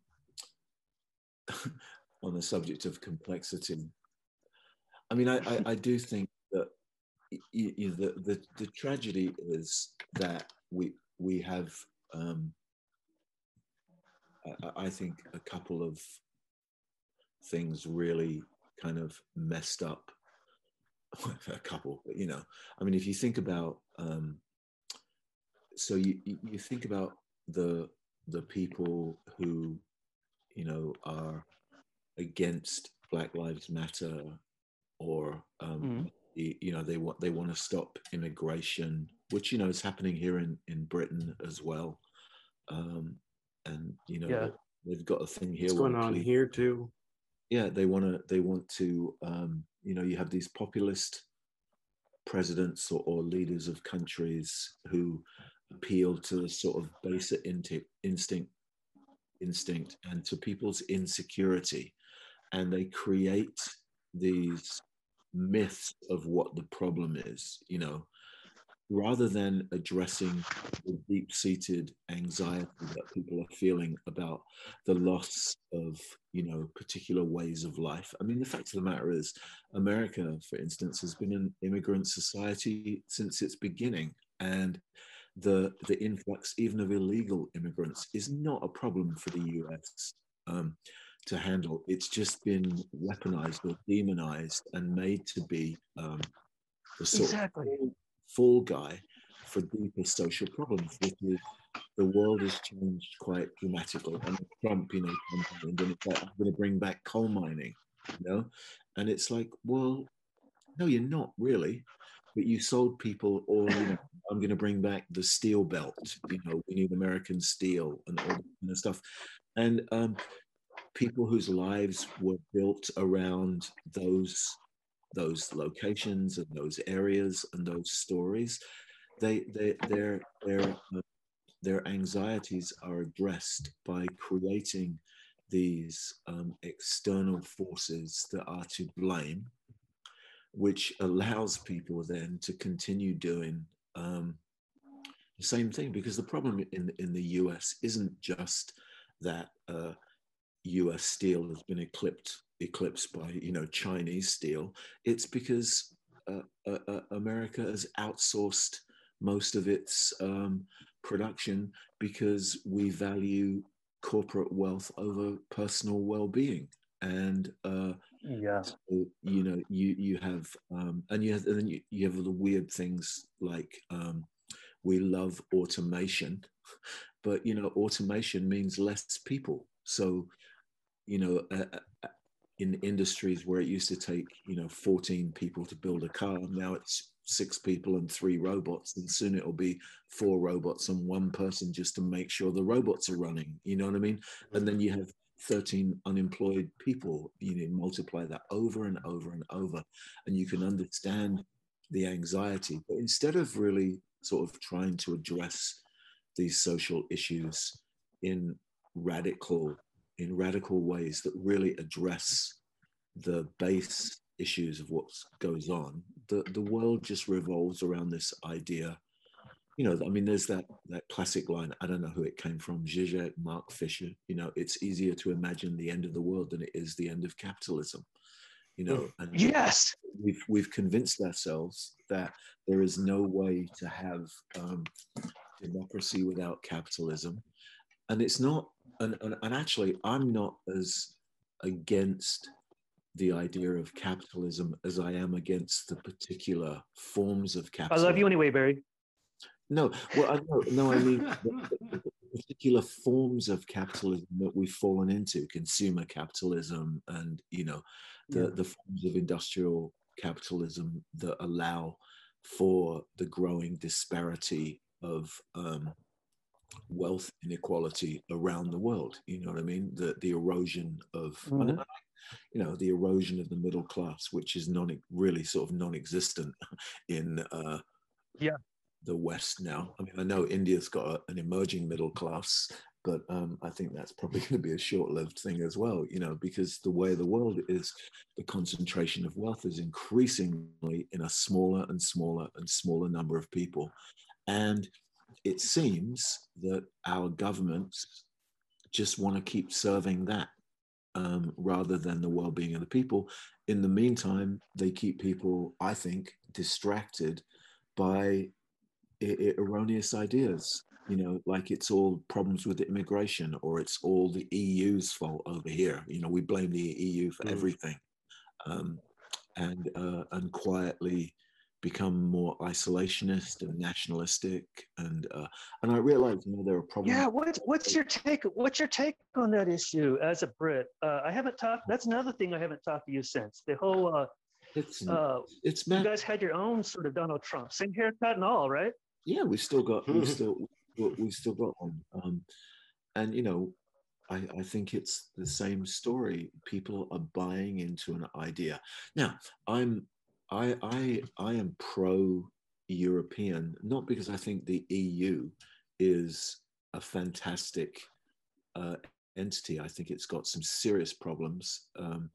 [LAUGHS] on the subject of complexity, I mean, I, I, I do think that y- y- y- the, the the tragedy is that we we have, um, I- I, think, a couple of things really kind of messed up. [LAUGHS] a couple, you know, I mean, if you think about, um, so you you you think about the the people who you know are against black lives matter or um, y- you know they want they want to stop immigration, which you know is happening here in in Britain as well. Um, and you know Yeah. they've got a thing here. What's going on here too? yeah they want to they want to um, you know you have these populist presidents or, or leaders of countries who appeal to the sort of basic inti- instinct instinct and to people's insecurity. And they create these myths of what the problem is you know rather than addressing the deep-seated anxiety that people are feeling about the loss of you know particular ways of life. I mean the fact of the matter is america for instance has been an immigrant society since its beginning. And the the influx even of illegal immigrants is not a problem for the us um, to handle it's just been weaponized or demonized and made to be um, the sort of fall guy for deeper social problems, which is the world has changed quite dramatically. And Trump, you know, and it's like, I'm going to bring back coal mining, you know? And it's like, well, no, you're not really. But you sold people all, you know, I'm going to bring back the steel belt, you know, we need American steel and all that kind of stuff. And um, people whose lives were built around those those locations and those areas and those stories they they their their uh, their anxieties are addressed by creating these um, external forces that are to blame which allows people then to continue doing um, the same thing because the problem in in the US isn't just that uh, US steel has been eclipsed eclipsed by you know Chinese steel. It's because uh, uh, uh, America has outsourced most of its um, production because we value corporate wealth over personal well-being and uh, Yeah. so, you know you you have um, and you have and then you, you have the weird things like um, we love automation [LAUGHS] but you know automation means less people. So you know uh, in industries where it used to take you know 14 people to build a car now it's six people and three robots and soon it'll be four robots and one person just to make sure the robots are running. You know what i mean? And then you have 13 unemployed people you know multiply that over and over and over and you can understand the anxiety. But instead of really sort of trying to address these social issues in radical in radical ways that really address the base issues of what goes on the the world just revolves around this idea you know i mean there's that that classic line i don't know who it came from Zizek, mark fisher you know it's easier to imagine the end of the world than it is the end of capitalism you know and Yes. we've we've convinced ourselves that there is no way to have um, democracy without capitalism, and it's not. And, and, and actually, I'm not as against the idea of capitalism as I am against the particular forms of capitalism. I love you anyway, Barry. No, well, I no, no, I mean [LAUGHS] the, the- the particular forms of capitalism that we've fallen into, consumer capitalism, and you know, the Yeah. the forms of industrial capitalism that allow for the growing disparity of um, wealth inequality around the world. You know what I mean? The the erosion of Mhm. You know the erosion of the middle class, which is non really sort of non-existent [LAUGHS] in uh, Yeah. The West now. I mean, I know India's got a, an emerging middle class, but um, I think that's probably going to be a short-lived thing as well. You know, because the way the world is, the concentration of wealth is increasingly in a smaller and smaller and smaller number of people, and it seems that our governments just want to keep serving that um, rather than the well-being of the people. In the meantime, they keep people, I think, distracted by erroneous ideas. You know, like it's all problems with immigration, or it's all the EU's fault over here. You know, we blame the EU for Mm. everything, um, and uh, and quietly become more isolationist and nationalistic. And uh, and I realize, you know, there are problems. Yeah. What, what's your take? What's your take on that issue as a Brit? Uh, I haven't talked. That's another thing I haven't talked to you since the whole uh, It's Uh, it's you guys had your own sort of Donald Trump, same haircut and all, right? Yeah, we still got we Mhm. still we we still got one. Um, and you know, I, I think it's the same story. People are buying into an idea. Now, I'm I I I am pro European, not because I think the EU is a fantastic uh, entity. I think it's got some serious problems. Um,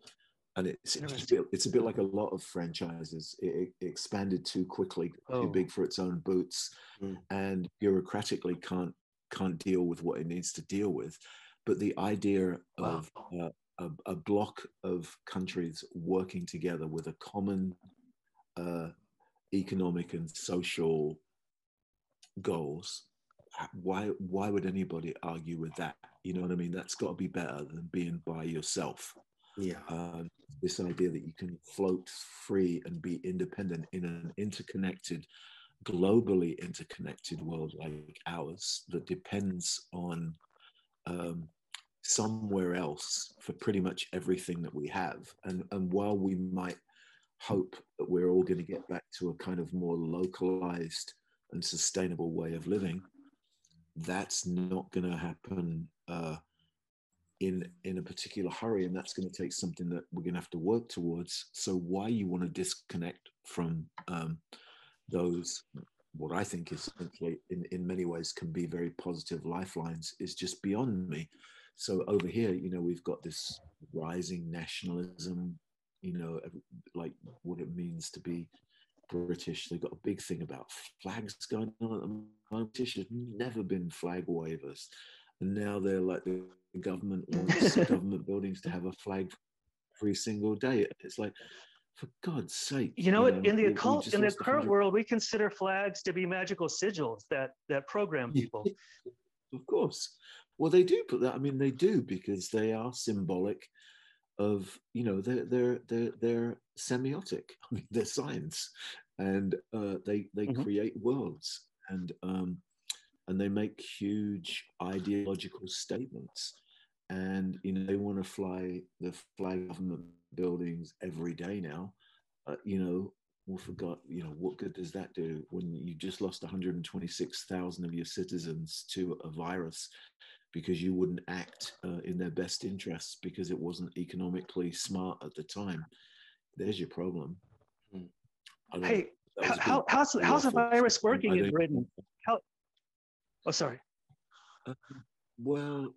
and it's, it's, a bit, it's a bit like a lot of franchises. It, it expanded too quickly, Oh. too big for its own boots, Mm. and bureaucratically can't can't deal with what it needs to deal with. But the idea of uh, a, a block of countries working together with a common uh, economic and social goals. Why why would anybody argue with that? You know what I mean? That's got to be better than being by yourself. Yeah. Um, this idea that you can float free and be independent in an interconnected, globally interconnected world like ours that depends on um, somewhere else for pretty much everything that we have. And, and while we might hope that we're all going to get back to a kind of more localized and sustainable way of living, that's not going to happen uh, in in a particular hurry, and that's going to take something that we're going to have to work towards. So why you want to disconnect from um, those, what I think is essentially in in many ways can be very positive lifelines, is just beyond me. So over here, you know, we've got this rising nationalism, you know, like what it means to be British. They've got a big thing about flags going on at the moment. British have never been flag wavers. And now they're like the government [LAUGHS] wants government buildings to have a flag every single day. It's like, for God's sake. You know, what? in the occult, in the current world, we consider flags to be magical sigils that that program people. [LAUGHS] Of course. Well, they do put that. I mean, they do because they are symbolic of, you know, they're they're they're they're semiotic. [LAUGHS] I mean, they're science, and uh, they they Mhm. create worlds, and um, and they make huge ideological statements. And you know, they want to fly the flag government buildings every day now. Uh, you know, well, forgot, you know, what good does that do when you just lost 126,000 of your citizens to a virus because you wouldn't act uh, in their best interests because it wasn't economically smart at the time? There's your problem. Hmm. I don't- Hey, how, was a bit how, how's how's the virus working in don't- Britain? Oh, sorry. Well,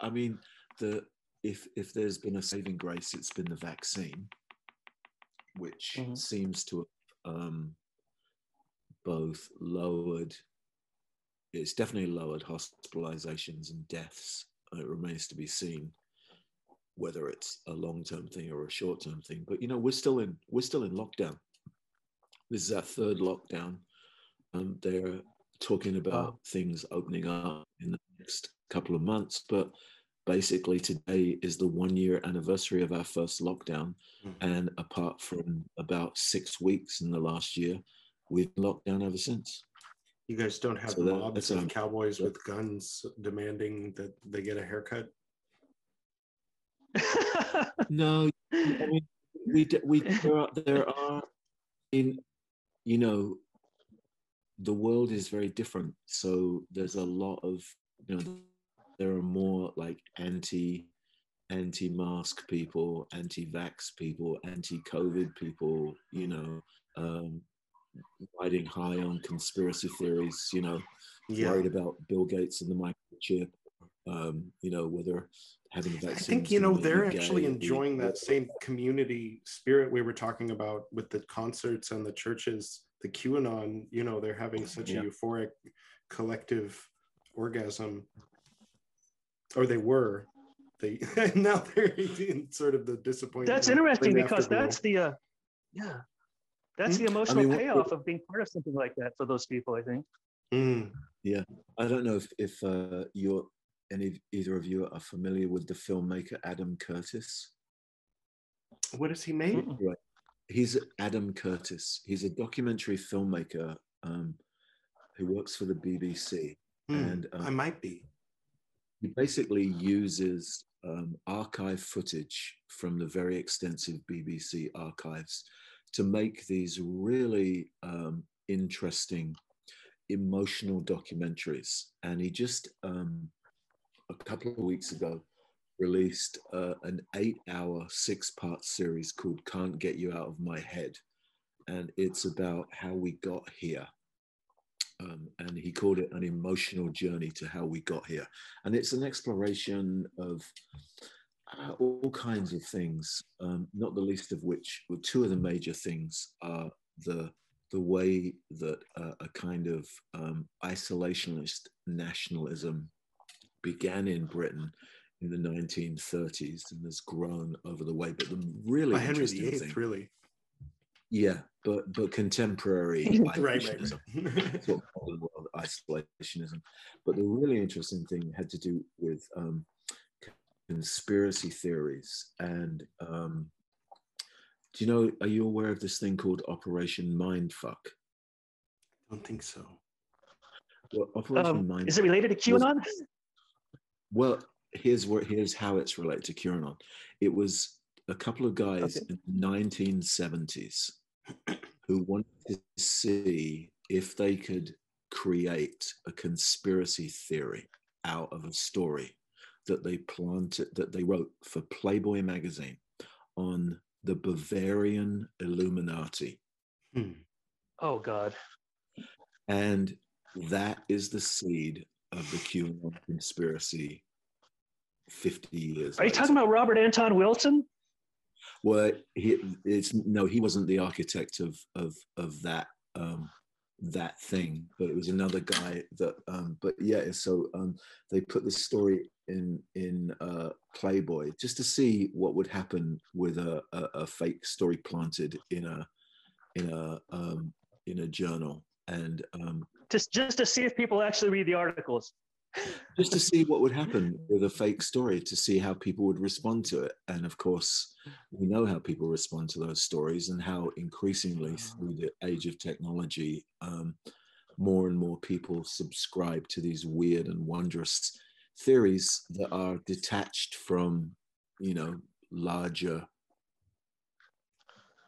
I mean, the if if there's been a saving grace, it's been the vaccine, which Mhm. seems to have um, both lowered. It's definitely lowered hospitalizations and deaths. Uh, It remains to be seen whether it's a long-term thing or a short-term thing. But you know, we're still in we're still in lockdown. This is our third lockdown. Um, they're talking about Wow. things opening up in the next couple of months, but basically today is the one year anniversary of our first lockdown. Mhm. And apart from about six weeks in the last year, we've been locked down ever since. You guys don't have So that- mobs of cowboys with guns demanding that they get a haircut. No, I mean, we we there are, there are in you know the world is very different. So there's a lot of you know there are more like anti anti mask people, anti vax people, anti COVID people. You know, um, riding high on conspiracy theories. You know, Yeah. worried about Bill Gates and the microchip. Um, you know, whether having a vaccine I think you know they're actually enjoying that same community spirit we were talking about with the concerts and the churches. The QAnon, you know, they're having such Yeah. a euphoric collective orgasm, or they were. They [LAUGHS] now they're in sort of the disappointment. That's interesting because that's the uh, yeah, that's Hmm? the emotional what- payoff of being part of something like that for those people. I think. Mm. I don't know if, if uh, you're any either of you are familiar with the filmmaker Adam Curtis. What has he made? Mm-mm. He's Adam Curtis. He's a documentary filmmaker um, who works for the BBC, Hmm, and I um, might be. he basically uses um, archive footage from the very extensive BBC archives to make these really um, interesting emotional documentaries. And he just um, a couple of weeks ago released uh, an eight hour, six part series called Can't Get You Out of My Head. And it's about how we got here. Um, and he called it an emotional journey to how we got here. And it's an exploration of uh, all kinds of things, um, not the least of which, well, two of the major things are the the way that uh, a kind of um, isolationist nationalism began in Britain in the 1930s and has grown over the way. But the really By Henry interesting VIII, thing, really. yeah, but but contemporary [LAUGHS] Right, right, isolationism, right. sort of modern world isolationism. But the really interesting thing had to do with um, conspiracy theories and. Um, do you know? Are you aware of this thing called Operation Mindfuck? I don't think so. Well, Operation Um, Mindfuck. is it related to QAnon? Well, here's where here's how it's related to QAnon. It was a couple of guys Okay. in the 1970s [CLEARS THROAT] who wanted to see if they could create a conspiracy theory out of a story that they planted that they wrote for Playboy magazine on the Bavarian Illuminati. Hmm. Oh God. And that is the seed of the QAnon conspiracy 50 years. Are you talking about Robert Anton Wilson? Well, he, it's no, he wasn't the architect of of of that um, that thing, but it was another guy that. Um, but yeah, so um, they put this story in in uh, Playboy just to see what would happen with a, a, a fake story planted in a in a um, in a journal, and um, Just just to see if people actually read the articles. Just to see what would happen [LAUGHS] with a fake story to see how people would respond to it and of course we know how people respond to those stories and how increasingly through the age of technology um, more and more people subscribe to these weird and wondrous theories that are detached from you know larger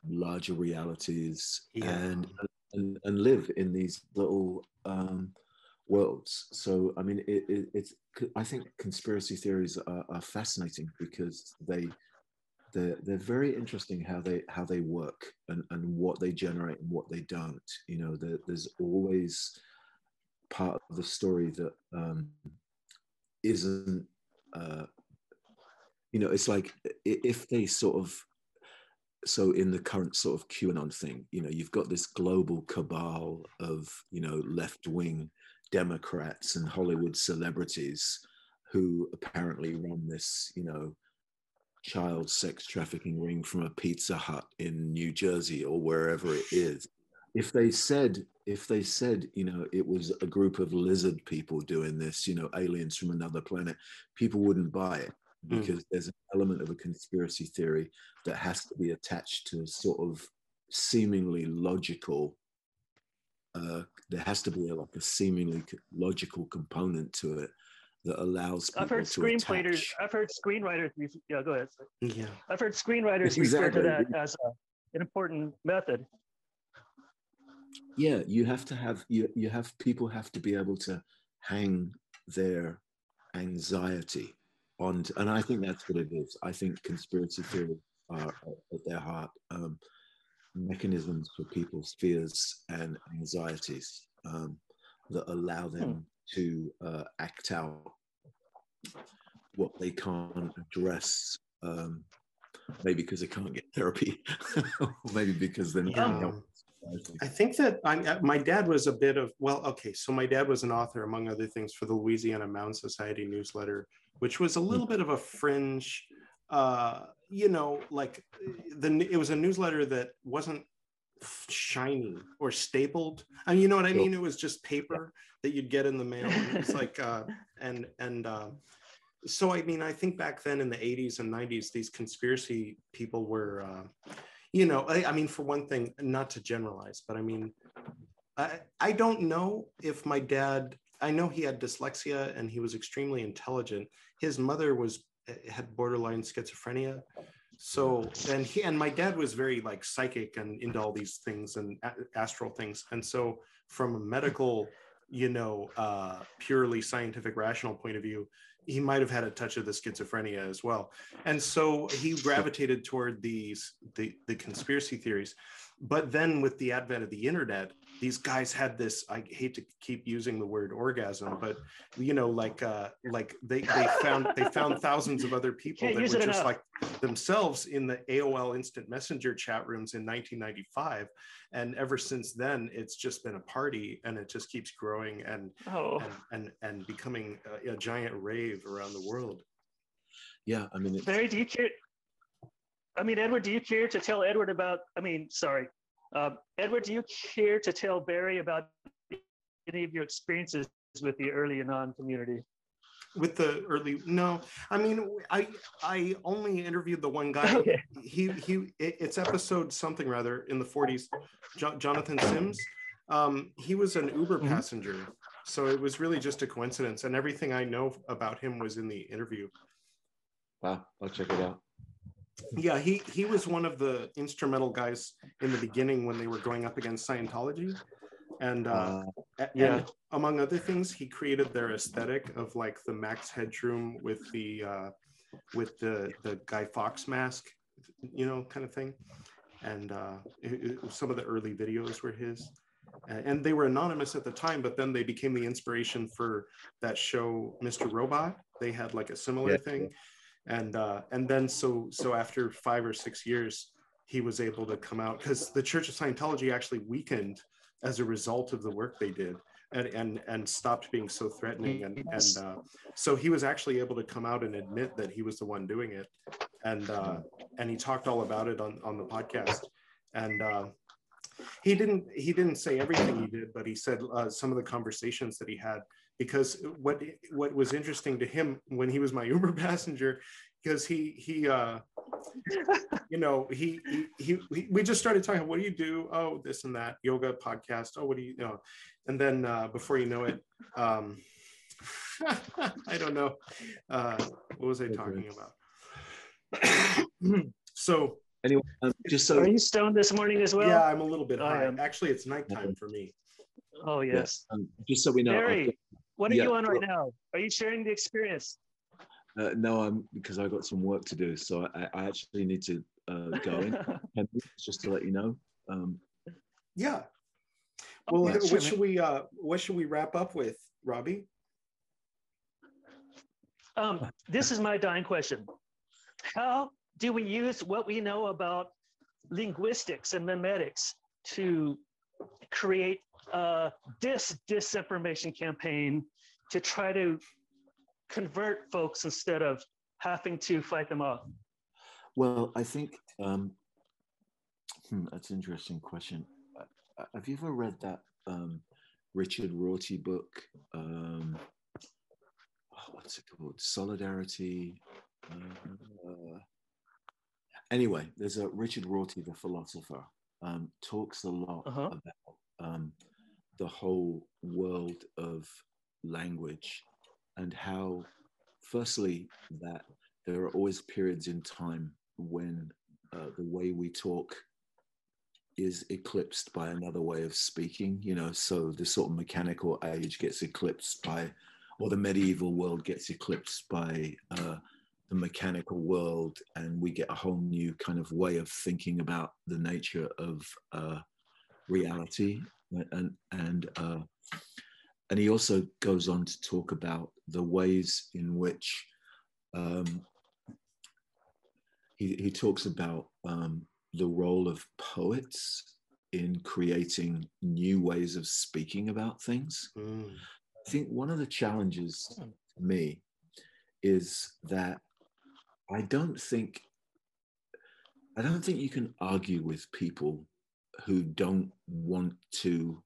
larger realities Yeah. and, and and live in these little um, worlds. So, I mean, it, it, it's. I think conspiracy theories are, are fascinating because they they're they're very interesting how they how they work and and what they generate and what they don't. You know, there, there's always part of the story that um, isn't. Uh, you know, it's like if they sort of so in the current sort of QAnon thing, you know, you've got this global cabal of, you know, left wing Democrats and Hollywood celebrities who apparently run this, you know, child sex trafficking ring from a Pizza Hut in New Jersey or wherever it is. If they said, if they said, you know, it was a group of lizard people doing this, you know, aliens from another planet, people wouldn't buy it Mm. because there's an element of a conspiracy theory that has to be attached to sort of seemingly logical uh, there has to be a, like a seemingly logical component to it that allows people I've heard to screenwriters. attach. I've heard screenwriters. ref- Yeah, go ahead. Yeah. I've heard screenwriters refer to that as a, an important method. yeah you have to have you, you have people have to be able to hang their anxiety on and i think that's what it is i think conspiracy theories are are at their heart um, mechanisms for people's fears and anxieties um, that allow them to uh, act out what they can't address um, maybe because they can't get therapy [LAUGHS] or maybe because they're not Yeah. I think that I, uh, my dad was a bit of well, okay. So my dad was an author, among other things, for the Louisiana Mound Society newsletter, which was a little bit of a fringe. Uh, you know, like the it was a newsletter that wasn't shiny or stapled. I mean, you know what I mean? It was just paper that you'd get in the mail. And it was [LAUGHS] like, uh, and and uh, so I mean, I think back then in the '80s and '90s, these conspiracy people were. Uh, you know I, I mean for one thing not to generalize but i mean I, I don't know if my dad i know he had dyslexia and he was extremely intelligent his mother was had borderline schizophrenia. So and he and my dad was very like psychic and into all these things and astral things. And so from a medical, you know, uh, purely scientific, rational point of view, he might have had a touch of the schizophrenia as well. And so he gravitated toward these the the conspiracy theories. But then with the advent of the internet, these guys had this. I hate to keep using the word orgasm, but you know, like uh, like they they found they found thousands of other people Can't that were just enough. like themselves in the AOL Instant Messenger chat rooms in 1995, and ever since then, it's just been a party, and it just keeps growing and Oh, and and, and becoming a, a giant rave around the world. Yeah, I mean, it's, Barry, do you care? I mean, Edward, do you care to tell Edward about? I mean, sorry, uh, Edward, do you care to tell Barry about any of your experiences with the early Anon community? with the early no i mean i i only interviewed the one guy Okay. he he it's episode something rather in the 40s jo- jonathan sims um he was an uber Mhm. passenger so it was really just a coincidence and everything i know about him was in the interview wow, I'll check it out. Yeah he he was one of the instrumental guys in the beginning when they were going up against scientology and uh Uh, Yeah. And among other things, he created their aesthetic of like the Max Headroom with the uh, with the the Guy Fawkes mask, you know, kind of thing. And uh, it- it- some of the early videos were his. And they were anonymous at the time, but then they became the inspiration for that show, Mr. Robot. They had like a similar Yeah. thing, and uh, and then so so after five or six years, he was able to come out because the Church of Scientology actually weakened as a result of the work they did and and and stopped being so threatening and and uh, so he was actually able to come out and admit that he was the one doing it. And uh, and he talked all about it on on the podcast. And uh, he didn't he didn't say everything he did but he said uh, some of the conversations that he had because what what was interesting to him when he was my [LAUGHS] uber passenger because he he uh you know he, he he he we just started talking what do you do? Oh this and that yoga podcast. Oh what do you, you know? And then uh before you know it um [LAUGHS] i don't know uh what was i talking about? [CLEARS THROAT] So anyway, um, just so Are you stoned this morning as well? yeah i'm a little bit I high. am. actually it's nighttime for me. Oh yes. yes, um, just so we know, I've Barry, what are yeah, you on right well- now? Are you sharing the experience? Uh, no, I'm because I got some work to do, so I, I actually need to uh, go in. [LAUGHS] just to let you know. Um, yeah well Okay, sure, what should we uh what should we wrap up with robbie Um, this is my dying question. How do we use what we know about linguistics and memetics to create a dis disinformation campaign to try to convert folks instead of having to fight them off? well, I think um, hmm, that's an interesting question. Uh, uh, have you ever read that um, Richard Rorty book? Um, oh, what's it called? Solidarity. Uh, anyway, there's a Richard Rorty, the philosopher, um, talks a lot Uh-huh. about um, the whole world of language and how, firstly, that there are always periods in time when uh, the way we talk is eclipsed by another way of speaking you know so the sort of mechanical age gets eclipsed by or the medieval world gets eclipsed by uh, the mechanical world and we get a whole new kind of way of thinking about the nature of uh, reality and and uh, and he also goes on to talk about the ways in which um, he, he talks about um, the role of poets in creating new ways of speaking about things. Mm. I think one of the challenges to me is that I don't think I don't think you can argue with people who don't want to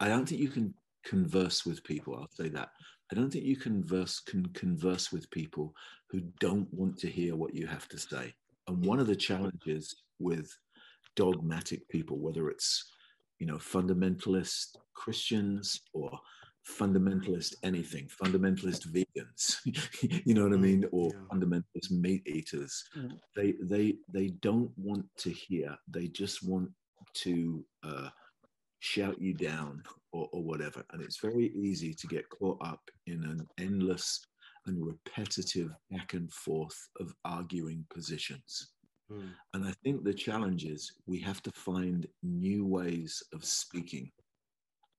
I don't think you can converse with people, I'll say that. I don't think you converse can converse with people who don't want to hear what you have to say. And one of the challenges with dogmatic people, whether it's you know fundamentalist Christians or fundamentalist anything, fundamentalist vegans, [LAUGHS] you know what I Mm, mean, or yeah. fundamentalist meat eaters. Mm. They they they don't want to hear. They just want to uh, shout you down or, or whatever. And it's very easy to get caught up in an endless and repetitive back and forth of arguing positions. Mm. And I think the challenge is we have to find new ways of speaking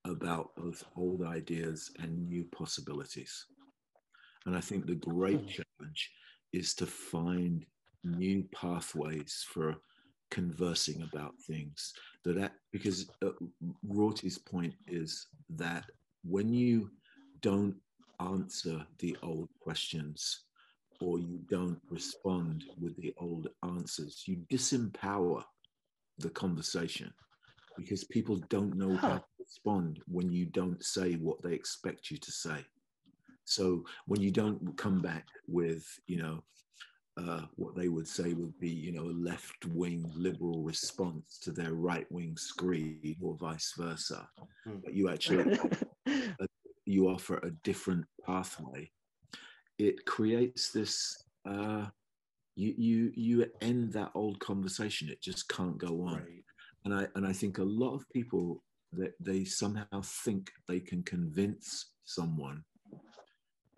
about both old ideas and new possibilities. And I think the great challenge is to find new pathways for conversing about things that, that because uh, Rorty's point is that when you don't answer the old questions or you don't respond with the old answers, you disempower the conversation because people don't know how Huh. To respond when you don't say what they expect you to say. So when you don't come back with, you know, uh, what they would say would be, you know, a left wing liberal response to their right wing screed or vice versa, Hmm. but you actually [LAUGHS] you offer a different pathway, it creates this. Uh, you you you end that old conversation. It just can't go on. Right. And I and I think a lot of people that they somehow think they can convince someone.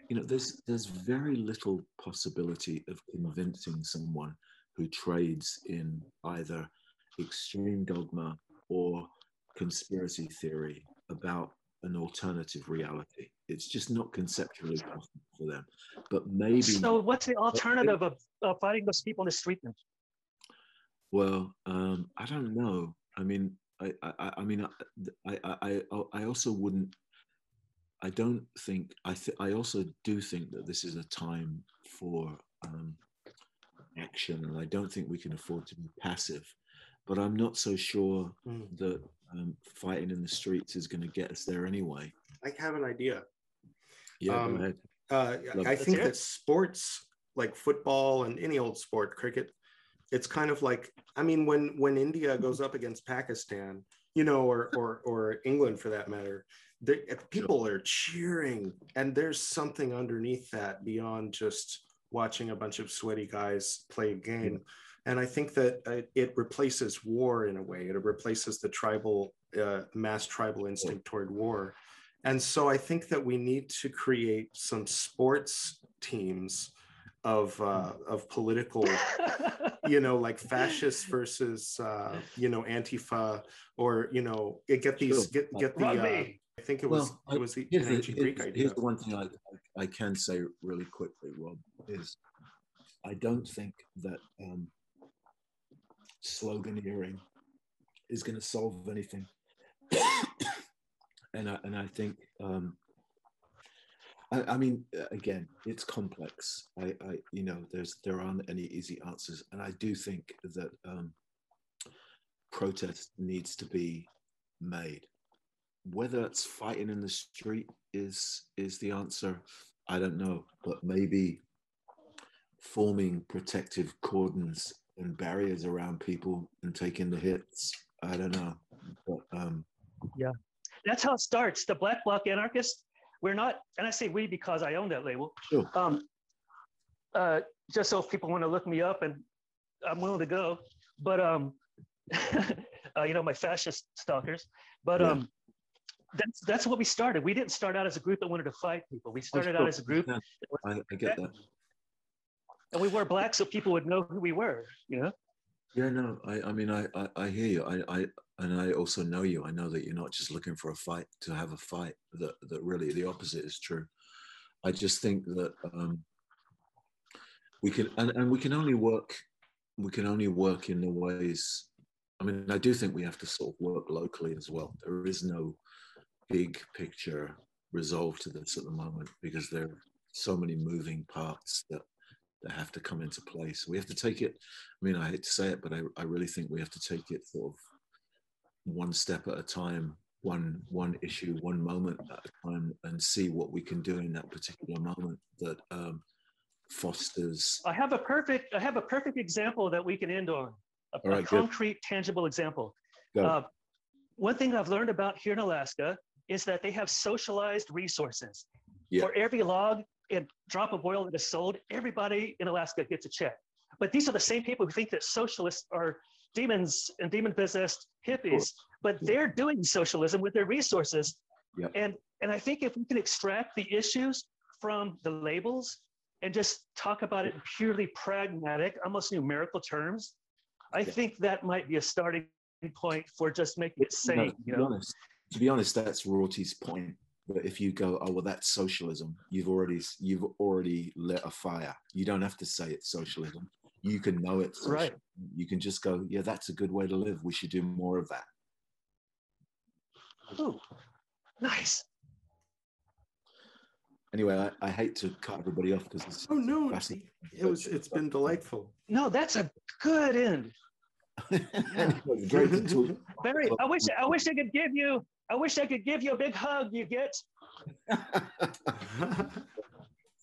You know, there's there's very little possibility of convincing someone who trades in either extreme dogma or conspiracy theory about an alternative reality. It's just not conceptually possible for them. But maybe so what's the alternative of, of fighting those people in the street then? Well, um, I don't know. I mean, I, I, I mean, I, I, I, I also wouldn't. I don't think. I, th- I also do think that this is a time for um, action, and I don't think we can afford to be passive. But I'm not so sure Mm. that um, fighting in the streets is going to get us there anyway. I have an idea. Yeah, Um, go ahead. Uh, I think hear that sports like football and any old sport, cricket, it's kind of like I mean, when when India goes up against Pakistan, you know, or or or England for that matter, people are cheering, and there's something underneath that beyond just watching a bunch of sweaty guys play a game. And I think that uh, it replaces war in a way. It replaces the tribal, uh, mass tribal instinct toward war. And so I think that we need to create some sports teams of uh, of political, [LAUGHS] you know, like fascists versus uh, you know Antifa, or you know, it get these Sure. get get the. Uh, I think it was Well, it was the Here's an the, ancient here's- Greek idea. here's the one thing I, I, I can say really quickly, Rob, is I don't think that um, sloganeering is going to solve anything. [COUGHS] and, I, and I think, um, I, I mean, uh, again, it's complex. I, I, you know, there's there aren't any easy answers, and I do think that um, protest needs to be made. Whether it's fighting in the street is is the answer i don't know. But maybe forming protective cordons and barriers around people and taking the hits i don't know. But um yeah, That's how it starts. The Black Bloc Anarchists, we're not, and I say we because I own that label. sure Um, uh, just so if people want to look me up, and I'm willing to go. But um, [LAUGHS] uh, you know, my fascist stalkers. But Yeah. um, that's that's what we started. We didn't start out as a group that wanted to fight people. We started out as a group, Yeah, I, I get that and we wore black so people would know who we were. You know. Yeah no i i mean i i, I hear you. I, I and i also know you. I know that you're not just looking for a fight to have a fight. That that really the opposite is true. I just think that um we can and, and we can only work we can only work in the ways i mean i do think we have to sort of work locally as well. There is no big picture resolve to this at the moment because there are so many moving parts that that have to come into place we have to take it i mean i hate to say it but i, I really think we have to take it sort of one step at a time one one issue one moment at a time and see what we can do in that particular moment that um, fosters I have a perfect I have a perfect example that we can end on. A, All a right, good. concrete, tangible example. Uh, one thing I've learned about here in Alaska is that they have socialized resources. Yeah. For every log and drop of oil that is sold, everybody in Alaska gets a check. But these are the same people who think that socialists are demons and demon possessed hippies, but they're doing socialism with their resources. Yeah. And and I think if we can extract the issues from the labels and just talk about it in purely pragmatic, almost numerical terms, I Yeah. think that might be a starting point for just making it No, sane. to You be honest, to be honest, that's Rorty's point. But if you go, oh well, that's socialism. You've already you've already lit a fire. You don't have to say it's socialism. You can know it's Right. You can just go, yeah, that's a good way to live. We should do more of that. Ooh, nice. Anyway, I, I hate to cut everybody off because it's Oh no, fascinating. it was. It's been delightful. No, that's a good end. [LAUGHS] Anyway, great to talk. [LAUGHS] Barry, I wish I wish I could give you I wish I could give you a big hug. You get [LAUGHS]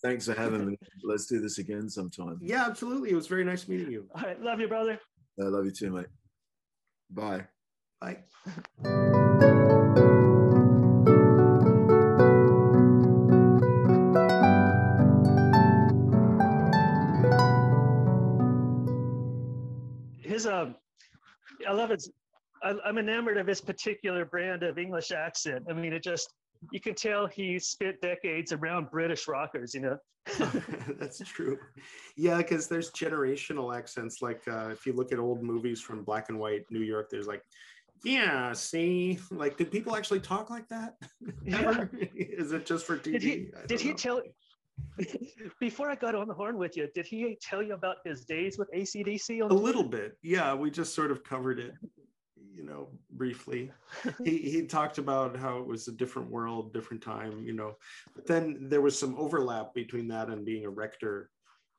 Thanks for having me. Let's do this again sometime. yeah, absolutely. It was very nice meeting you. all right. Love you, brother. I love you too, mate. Bye. Bye. His um, I love his. I, I'm enamored of his particular brand of English accent. I mean, it just you can tell he spent decades around British rockers. You know. [LAUGHS] [LAUGHS] That's true. Yeah, because there's generational accents. Like uh, if you look at old movies from black and white New York, there's like, yeah, see, like, did people actually talk like that? [LAUGHS] Yeah. Is it just for TV? Did he? Did he tell? Before I got on the horn with you, did he tell you about his days with ACDC? A little bit, yeah. We just sort of covered it, you know, briefly. he he talked about how it was a different world, different time, you know. But then there was some overlap between that and being a rector,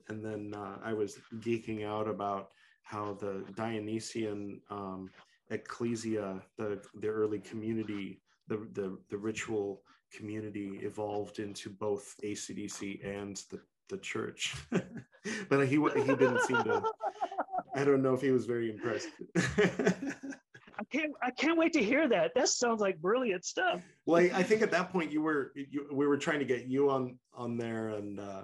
and then uh, I was geeking out about how the Dionysian um, ecclesia, the the early community, the the the ritual community evolved into both ACDC and the the church. [LAUGHS] but he he didn't seem to. I don't know if he was very impressed. [LAUGHS] I can't. I can't wait to hear that. That sounds like brilliant stuff. well, I, I think at that point you were you, we were trying to get you on on there, and uh,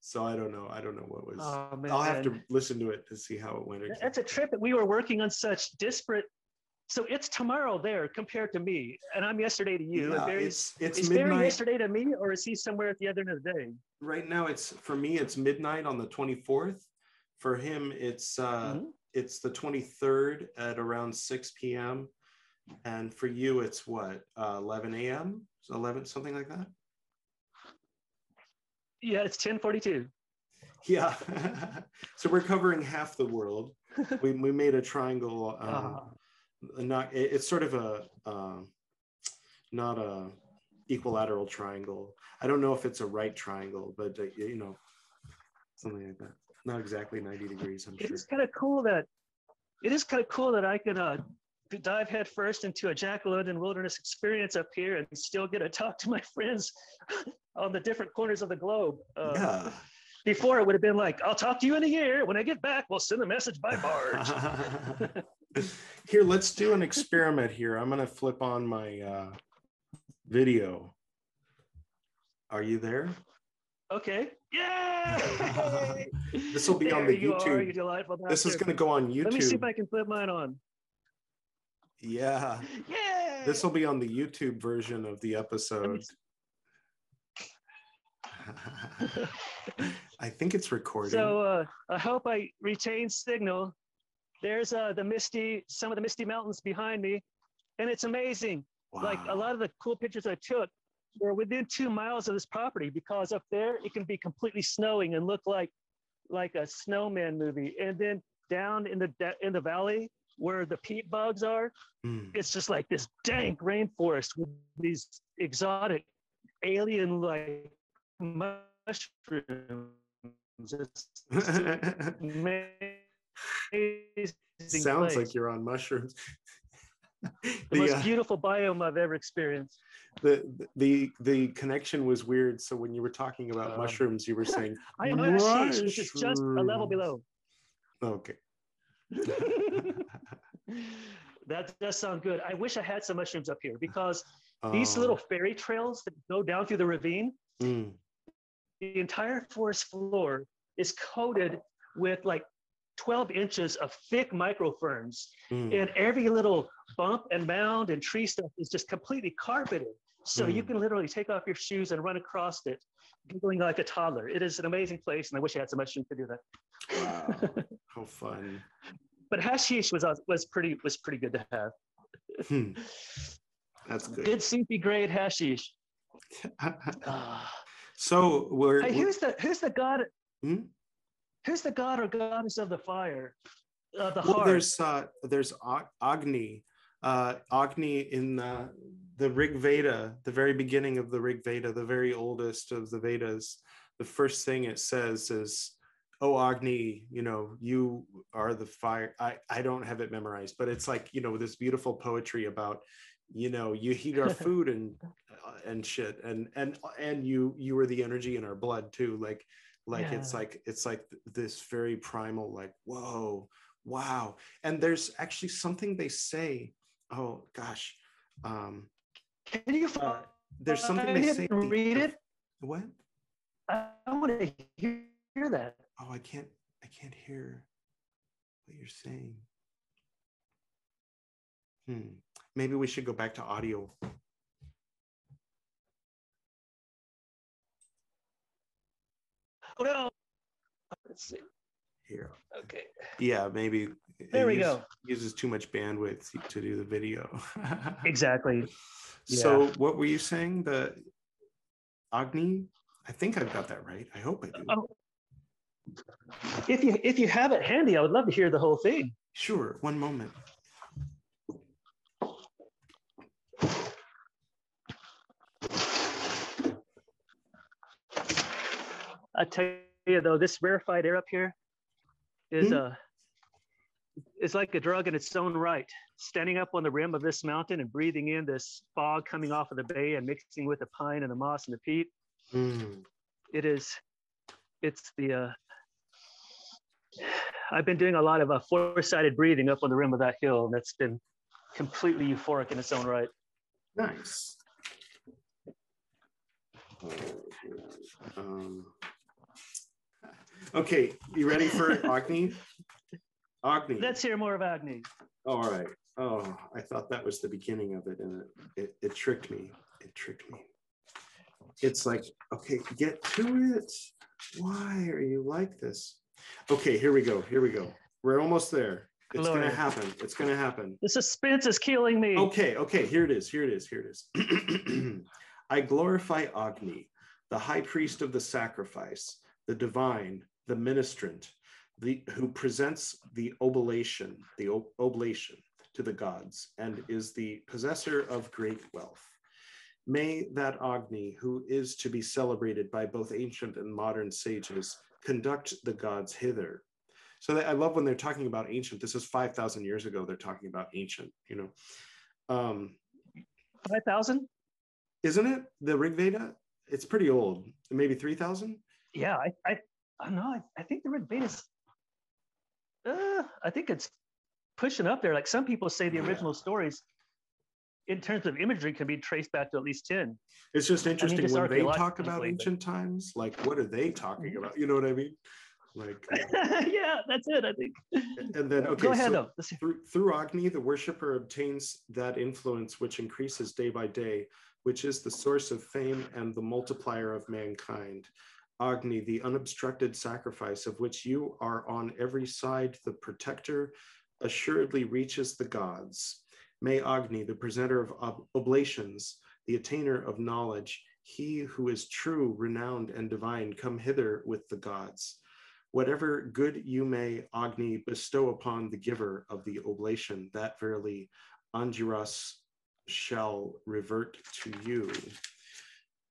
so I don't know. I don't know what was. Oh I'll have to listen to it to see how it went. That's a trip that we were working on such disparate. So it's tomorrow there compared to me, and I'm yesterday to you. Yeah, and Barry's, it's it's is Barry yesterday to me, or is he somewhere at the other end of the day? right now. It's for me. It's midnight on the twenty fourth. For him, it's uh, Mhm. It's the twenty third at around six p.m. And for you, it's what uh, eleven a.m. Eleven something like that. Yeah, it's 10:42. Yeah. [LAUGHS] so we're covering half the world. [LAUGHS] We, we made a triangle. Um, Ah. not it- it's sort of a um, not a equilateral triangle. I don't know if it's a right triangle, but uh, you know something like that. Not exactly 90 degrees, I'm It sure. is kind of cool that it is kind of cool that I can uh, dive headfirst into a Jack London wilderness experience up here and still get to talk to my friends [LAUGHS] on the different corners of the globe. Uh, yeah. Before it would have been like, I'll talk to you in a year. When I get back, we'll send a message by barge. [LAUGHS] here, let's do an experiment here. I'm gonna flip on my uh, video. Are you there? Okay. yeah. [LAUGHS] This will be on the you Are, YouTube. you delightful This is gonna go on YouTube. Let me see if I can flip mine on. Yeah. Yeah. This will be on the YouTube version of the episode. [LAUGHS] I think it's recording. So uh, I hope I retain signal. There's uh, the misty, some of the misty mountains behind me, and it's amazing. Like a lot of the cool pictures I took were within two miles of this property because up there it can be completely snowing and look like like a snowman movie. And then down in the da- in the valley where the peat bogs are, Mm. it's just like this dank rainforest with these exotic alien like mushrooms. It's [LAUGHS] amazing Sounds place. like you're on mushrooms. [LAUGHS] the the, most uh, beautiful biome I've ever experienced. the the the connection was weird. So when you were talking about Um, mushrooms, you were saying, I am Ashish, which is just a level below. "Okay, [LAUGHS] that does sound good. I wish I had some mushrooms up here because these Oh, little fairy trails that go down through the ravine, mm, the entire forest floor is coated with like 12 inches of thick microferns. mm. And every little bump and mound and tree stuff is just completely carpeted. So you Mm. can literally take off your shoes and run across it, giggling like a toddler. It is an amazing place, and I wish I had so much room to do that. Wow, how fun. [LAUGHS] But hashish was was pretty was pretty good to have. Hmm. [LAUGHS] That's good. Good soupy grade hashish. [LAUGHS] Ah. so we're, Hey, who's the who's the god? Hmm? Who's the god or goddess of the fire? Uh, the well, heart. there's uh, there's Ag- Agni, uh, Agni in the, the Rig Veda, the very beginning of the Rig Veda, the very oldest of the Vedas. The first thing it says is, "Oh Agni, you know, you are the fire." I I don't have it memorized, but it's like you know this beautiful poetry about, you know, you heat our [LAUGHS] food and uh, and shit, and and and you you are the energy in our blood too, like like it's like it's like this very primal like whoa wow. And there's actually something they say oh gosh um Can you uh, there's something they say at the- read it? what? I, want to hear that. oh i can't i can't hear what you're saying. Hmm. Maybe we should go back to audio no. Let's see. here Okay. yeah maybe it There we use- go. uses too much bandwidth to do the video [LAUGHS] Exactly. So what were you saying? The Agni? I think I've got that right. I hope I do. Oh. If you if you have it handy, I would love to hear the whole thing. Sure. One moment. I tell you though, this rarefied air up here is Hmm? uh is like a drug in its own right. Standing up on the rim of this mountain and breathing in this fog coming off of the bay and mixing with the pine and the moss and the peat, Mm, it is it's the uh I've been doing a lot of uh, four-sided breathing up on the rim of that hill, and that's been completely euphoric in its own right. nice. Um, okay, you ready for Agni? Agni. Let's hear more of Agni. All right. Oh, I thought that was the beginning of it, and it, it, it tricked me. It tricked me. It's like, okay, get to it. Why are you like this? Okay, here we go. Here we go. We're almost there. It's Lord. gonna happen. It's gonna happen. The suspense is killing me. Okay, okay, here it is. Here it is. Here it is. [CLEARS THROAT] I glorify Agni, the high priest of the sacrifice, the divine, the ministrant, the who presents the oblation, the ob- oblation to the gods, and is the possessor of great wealth. May that Agni, who is to be celebrated by both ancient and modern sages, conduct the gods hither. So that- I love when they're talking about ancient. This is 5,000 years ago. They're talking about ancient, you know. Um, 5,000? isn't it the Rig Veda? It's pretty old, maybe 3,000. Yeah, I, I, I don't know. I, I think the Rig Veda's, uh, I think it's pushing up there. Like some people say the Yeah. original stories, in terms of imagery, can be traced back to at least 10. It's just interesting just when they talk about ancient times. Like, what are they talking about? You know what I mean? Like, [LAUGHS] yeah, that's it, I think. and then okay, Go ahead, so though. Through, through Agni, the worshiper obtains that influence which increases day by day, which is the source of fame and the multiplier of mankind. Agni, the unobstructed sacrifice of which you are on every side the protector, assuredly reaches the gods. May Agni, the presenter of ob- oblations, the attainer of knowledge, he who is true, renowned, and divine, come hither with the gods. Whatever good you may, Agni, bestow upon the giver of the oblation, that verily Angiras shall revert to you.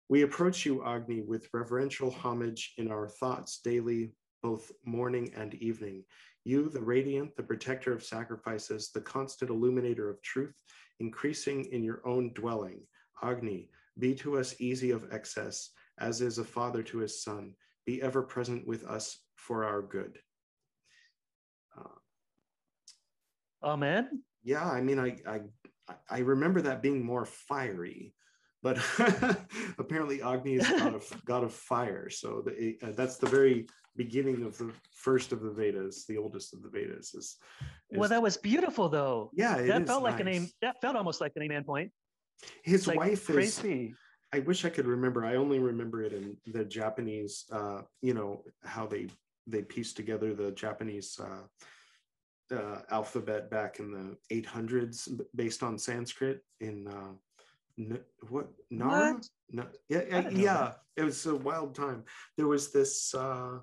We approach you, Agni, with reverential homage in our thoughts daily, both morning and evening. You, the radiant, the protector of sacrifices, the constant illuminator of truth, increasing in your own dwelling. Agni, be to us easy of excess, as is a father to his son. Be ever present with us for our good. Amen. Yeah, I mean, I, I, I- I remember that being more fiery, but [LAUGHS] apparently Agni is god of [LAUGHS] god of fire. So the, uh, that's the very beginning of the first of the Vedas, the oldest of the Vedas. Is, Well, that was beautiful though. yeah, it that is felt like nice. aim. That felt almost like an amen point. His Like wife is crazy. I wish I could remember. I only remember it in the Japanese, uh, you know, how they they pieced together the Japanese uh, uh, alphabet back in the 800s based on Sanskrit in uh, N- what Nara? What? No, yeah, yeah, yeah. It was a wild time. There was this, uh,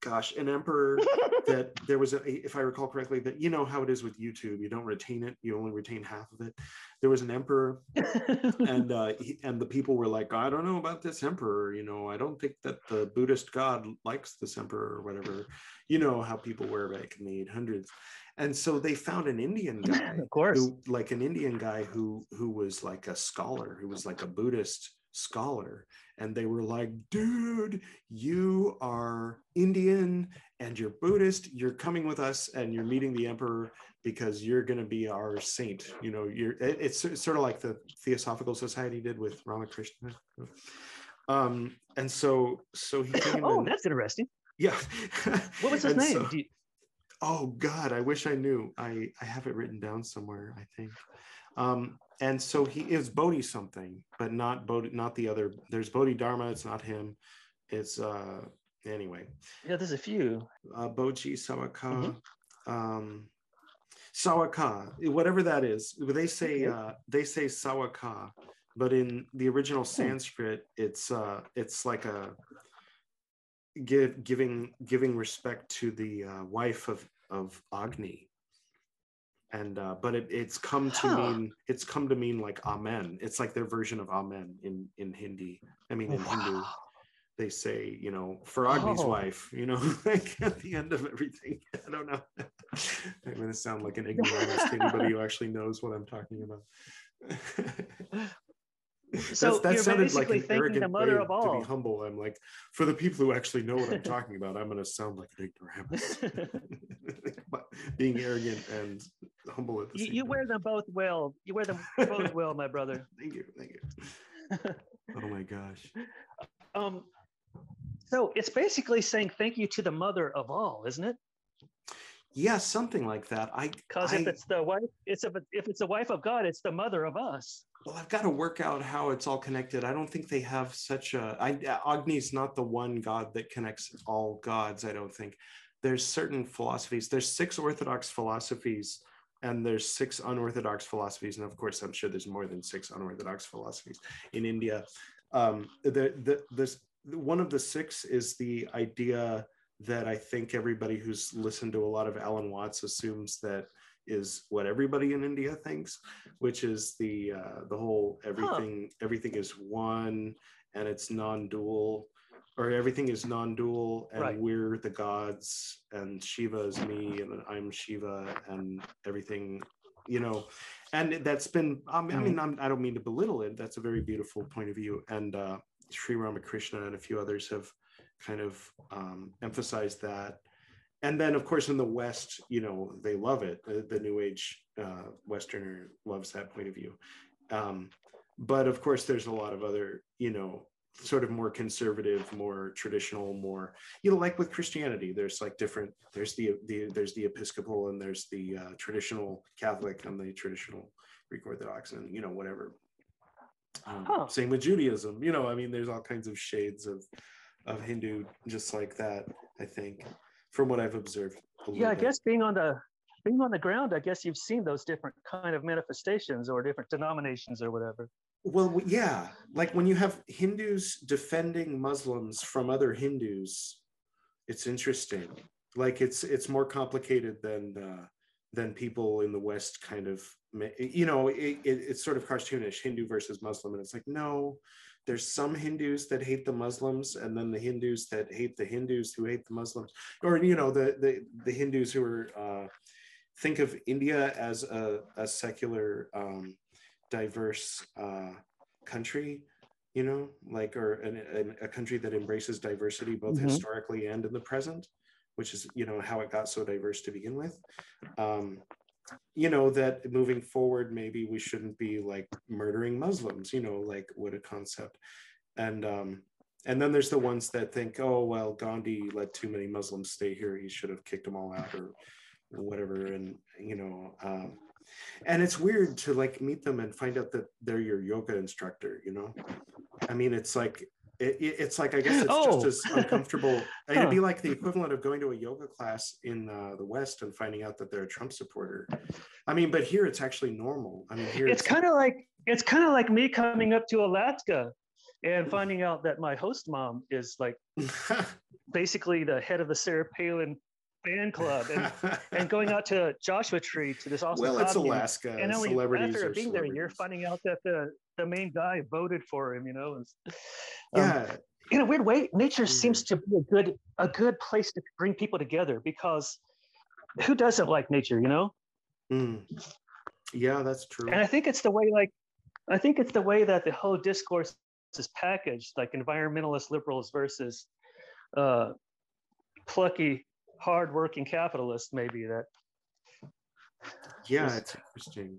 gosh, an emperor [LAUGHS] that there was a, if I recall correctly, that you know how it is with YouTube, you don't retain it, you only retain half of it. There was an emperor [LAUGHS] and uh, he, and the people were like, I don't know about this emperor. You know, I don't think that the Buddhist God likes this emperor or whatever. You know how people were back in the 800s, and so they found an Indian [LAUGHS] guy, of course. who, like an Indian guy who who was like a scholar, who was like a Buddhist scholar, and they were like, dude, you are Indian and you're Buddhist. You're coming with us, and you're meeting the emperor because you're going to be our saint. You know, you're it- it's, it's sort of like the Theosophical Society did with Ramakrishna. Um, and so so he came oh, and that's interesting. yeah. [LAUGHS] What was his name? so- you- oh God, I wish I knew. I I have it written down somewhere. I think. Um, and so he is Bodhi something, but not Bodhi, not the other. There's Bodhi Dharma. It's not him. It's uh anyway. yeah, there's a few. uh, Boji Sawaka, Mm-hmm. um, Sawaka, whatever that is. They say Okay. uh, they say Sawaka, but in the original Hmm. Sanskrit, it's uh, it's like a give giving giving respect to the uh, wife of of Agni. And uh, but it, it's come to Huh. mean it's come to mean like amen. It's like their version of amen in in Hindi. I mean in Hindu they say, you know, for Agni's Oh. wife, you know, [LAUGHS] like at the end of everything. [LAUGHS] I don't know. [LAUGHS] I'm going to sound like an ignoramus to anybody who actually knows what I'm talking about. So that sounded like an arrogant the mother of to be humble. I'm like, for the people who actually know what I'm talking about, I'm going to sound like an ignoramus. [LAUGHS] but being arrogant and humble at the you, same you time. wear them both well. You wear them both [LAUGHS] well, my brother. Thank you. Thank you. [LAUGHS] Oh my gosh. Um, so it's basically saying thank you to the mother of all, isn't it? Yeah, something like that. I Because if it's the wife, it's if, if it's the wife of God, it's the mother of us. Well, I've got to work out how it's all connected. I don't think they have such a. I, Agni's not the one god that connects all gods. I don't think. There's certain philosophies. There's six orthodox philosophies, and there's six unorthodox philosophies, and of course, I'm sure there's more than six unorthodox philosophies in India. Um, the the this one of the six is the idea that I think everybody who's listened to a lot of Alan Watts assumes that is what everybody in India thinks, which is the uh, the whole everything everything is one and it's non-dual, or everything is non-dual and Right. we're the gods and Shiva is me and I'm Shiva and everything, you know, and that's been I mean, I, mean I'm, I don't mean to belittle it. That's a very beautiful point of view, and uh, Sri Ramakrishna and a few others have kind of um, emphasized that and then of course in the west you know they love it. The, the new age uh, westerner loves that point of view. Um, but of course there's a lot of other you know sort of more conservative more traditional more you know like with christianity there's like different there's the, the there's the episcopal and there's the uh, traditional catholic and the traditional greek orthodox and you know whatever. Um, same with judaism. You know i mean there's all kinds of shades of of hindu just like that i think from what I've observed. Yeah, I bit. guess being on the being on the ground, I guess you've seen those different kind of manifestations or different denominations or whatever. Well, yeah, like when you have Hindus defending Muslims from other Hindus, it's interesting. Like it's it's more complicated than uh, than people in the West kind of, you know, it, it, it's sort of cartoonish, Hindu versus Muslim, and it's like no. There's some Hindus that hate the Muslims, and then the Hindus that hate the Hindus who hate the Muslims, or you know, the the, the Hindus who are uh, think of India as a, a secular um, diverse uh, country, you know, like or an, an, a country that embraces diversity both Mhm. historically and in the present, which is you know how it got so diverse to begin with. Um, you know that moving forward maybe we shouldn't be like murdering muslims you know like what a concept. And um and then there's the ones that think oh well gandhi let too many muslims stay here. He should have kicked them all out or whatever. And you know um and it's weird to like meet them and find out that they're your yoga instructor you know? I mean it's like it, it's like i guess it's Oh. just as uncomfortable [LAUGHS] it'd be like the equivalent of going to a yoga class in uh, the west and finding out that they're a trump supporter. I mean but here it's actually normal. I mean here it's kind of like it's kind of like me coming up to Alaska and finding out that my host mom is like [LAUGHS] basically the head of the Sarah Palin fan club and, [LAUGHS] and going out to Joshua Tree to this awesome well it's alaska and only celebrities after being there, you're finding out that the the main guy voted for him. You know, and, um, yeah in a weird way, nature seems Mhm. to be a good a good place to bring people together because who doesn't like nature? You know, Mm. yeah that's true and I think it's the way like I think it's the way that the whole discourse is packaged, like environmentalist liberals versus uh, plucky, hardworking capitalist, Maybe that yeah it's interesting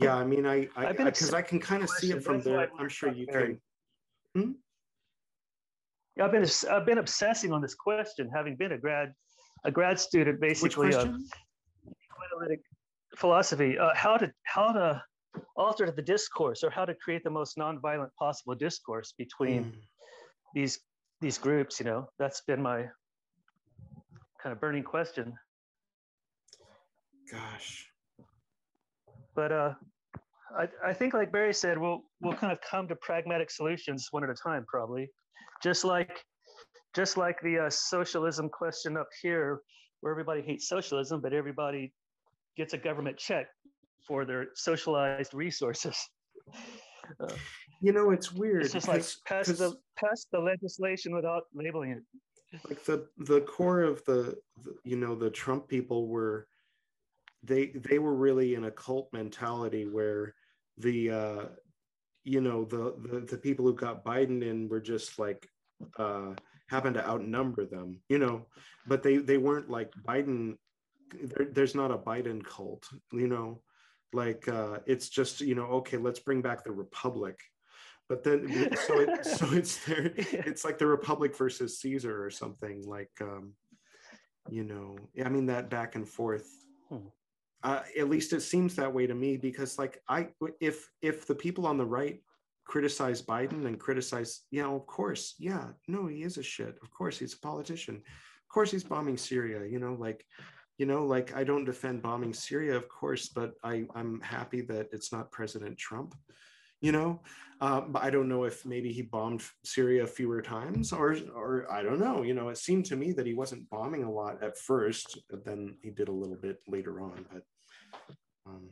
yeah i mean i i I've been because i can kind of see it from there I i'm sure you can Yeah, I've been I've been obsessing on this question, having been a grad a grad student, basically of question analytic philosophy. Uh, how to how to alter the discourse or how to create the most nonviolent possible discourse between Mm. these these groups. You know, that's been my kind of burning question. gosh But uh, I I think like Barry said, we'll we'll kind of come to pragmatic solutions one at a time, probably. Just like just like the uh, socialism question up here, where everybody hates socialism, but everybody gets a government check for their socialized resources. [LAUGHS] you know it's weird It's just like pass the pass the legislation without labeling it. Like the the core of the, the you know the trump people were they they were really in a cult mentality where the uh you know the the, the people who got biden in were just like uh happened to outnumber them you know? But they they weren't like biden there, there's not a biden cult you know? Like uh it's just you know okay let's bring back the republic but then so it [LAUGHS] so it's there it's like the republic versus caesar or something like um you know i mean that back and forth. Hmm. uh, at least it seems that way to me because like i if if the people on the right criticize biden and criticize you know of course yeah no he is a shit. Of course he's a politician. Of course he's bombing syria you know like you know like i don't defend bombing syria of course but i i'm happy that it's not president trump you know uh, but i don't know if maybe he bombed syria fewer times or or i don't know you know it seemed to me that he wasn't bombing a lot at first but then he did a little bit later on but um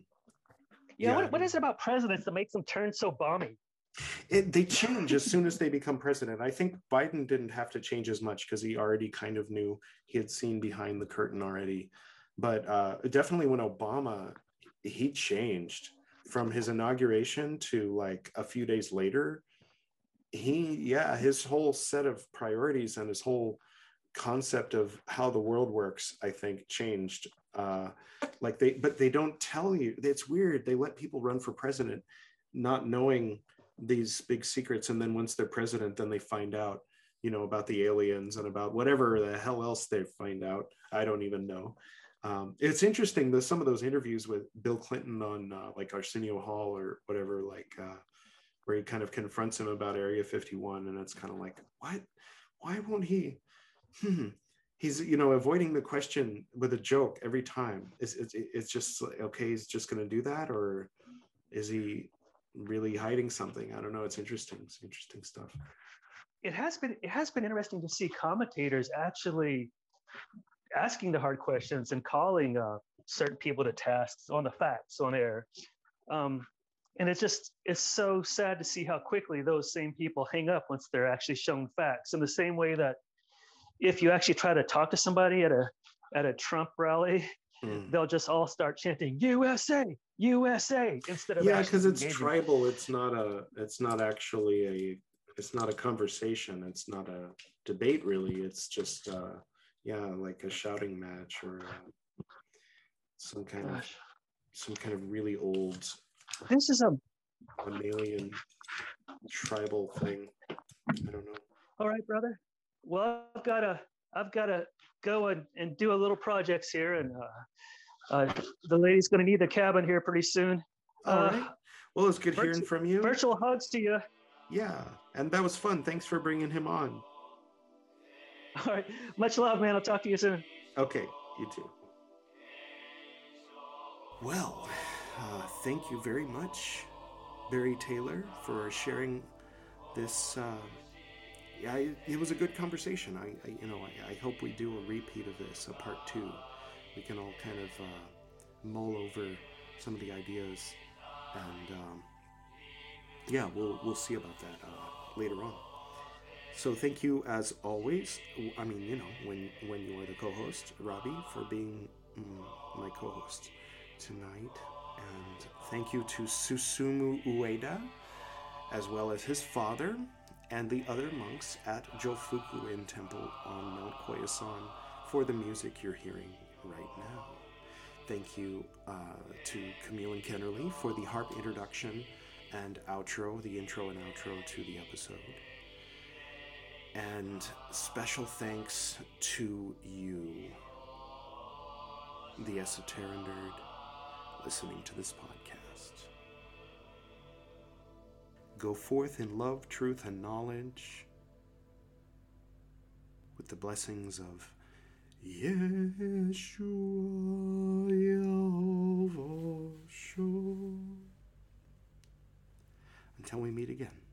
Yeah, Yeah, what, what is it about presidents that makes them turn so balmy? it, they change as soon as they become president. I think Biden didn't have to change as much because he already kind of knew he had seen behind the curtain already. But uh, definitely when Obama, he changed from his inauguration to like a few days later. He, yeah, his whole set of priorities and his whole concept of how the world works, I think, changed. Uh, like they, but they don't tell you. It's weird. They let people run for president not knowing these big secrets and then once they're president then they find out you know about the aliens and about whatever the hell else they find out i don't even know um, it's interesting that some of those interviews with bill clinton on uh, like arsenio hall or whatever like uh, where he kind of confronts him about area 51 and it's kind of like what why won't he hmm. he's you know avoiding the question with a joke every time it's, it's, it's just okay he's just going to do that or is he really hiding something. I don't know. It's interesting. It's interesting stuff. it has been it has been interesting to see commentators actually asking the hard questions and calling uh, certain people to tasks on the facts on air um, and it's just it's so sad to see how quickly those same people hang up once they're actually shown facts in the same way that if you actually try to talk to somebody at a at a trump rally Mm. they'll just all start chanting usa usa instead of Yeah, because it's engaging. tribal. It's not a. It's not actually a. It's not a conversation. It's not a debate. Really, it's just. Uh, yeah, like a shouting match or. Uh, some kind of some kind of really old This is a mammalian tribal thing. I don't know. all right, brother. Well, I've got to I've got to go and, and do a little projects here, and uh, uh, the lady's going to need the cabin here pretty soon. All Uh, right. Well, it's good hearing from you. Virtual hugs to you. Yeah, and that was fun. Thanks for bringing him on. All right. Much love, man. I'll talk to you soon. Okay, you too. Well, uh, thank you very much, Barry Taylor, for sharing this. Uh, yeah, it, it was a good conversation. I, I you know, I, I hope we do a repeat of this, a part two. We can all kind of uh, mull over some of the ideas, and um, yeah, we'll we'll see about that uh, later on. So thank you as always. I mean, you know, when when you are the co-host, Robbie, for being mm, my co-host tonight, and thank you to Susumu Ueda, as well as his father and the other monks at Jofuku-in Temple on Mount Koyasan for the music you're hearing right now. Thank you uh, to Camille and Kennerly for the harp introduction and outro, the intro and outro to the episode. And special thanks to you, the Esoteric Nerd, listening to this podcast. Go forth in love, truth, and knowledge with the blessings of Yeshua Yavosho. Until we meet again.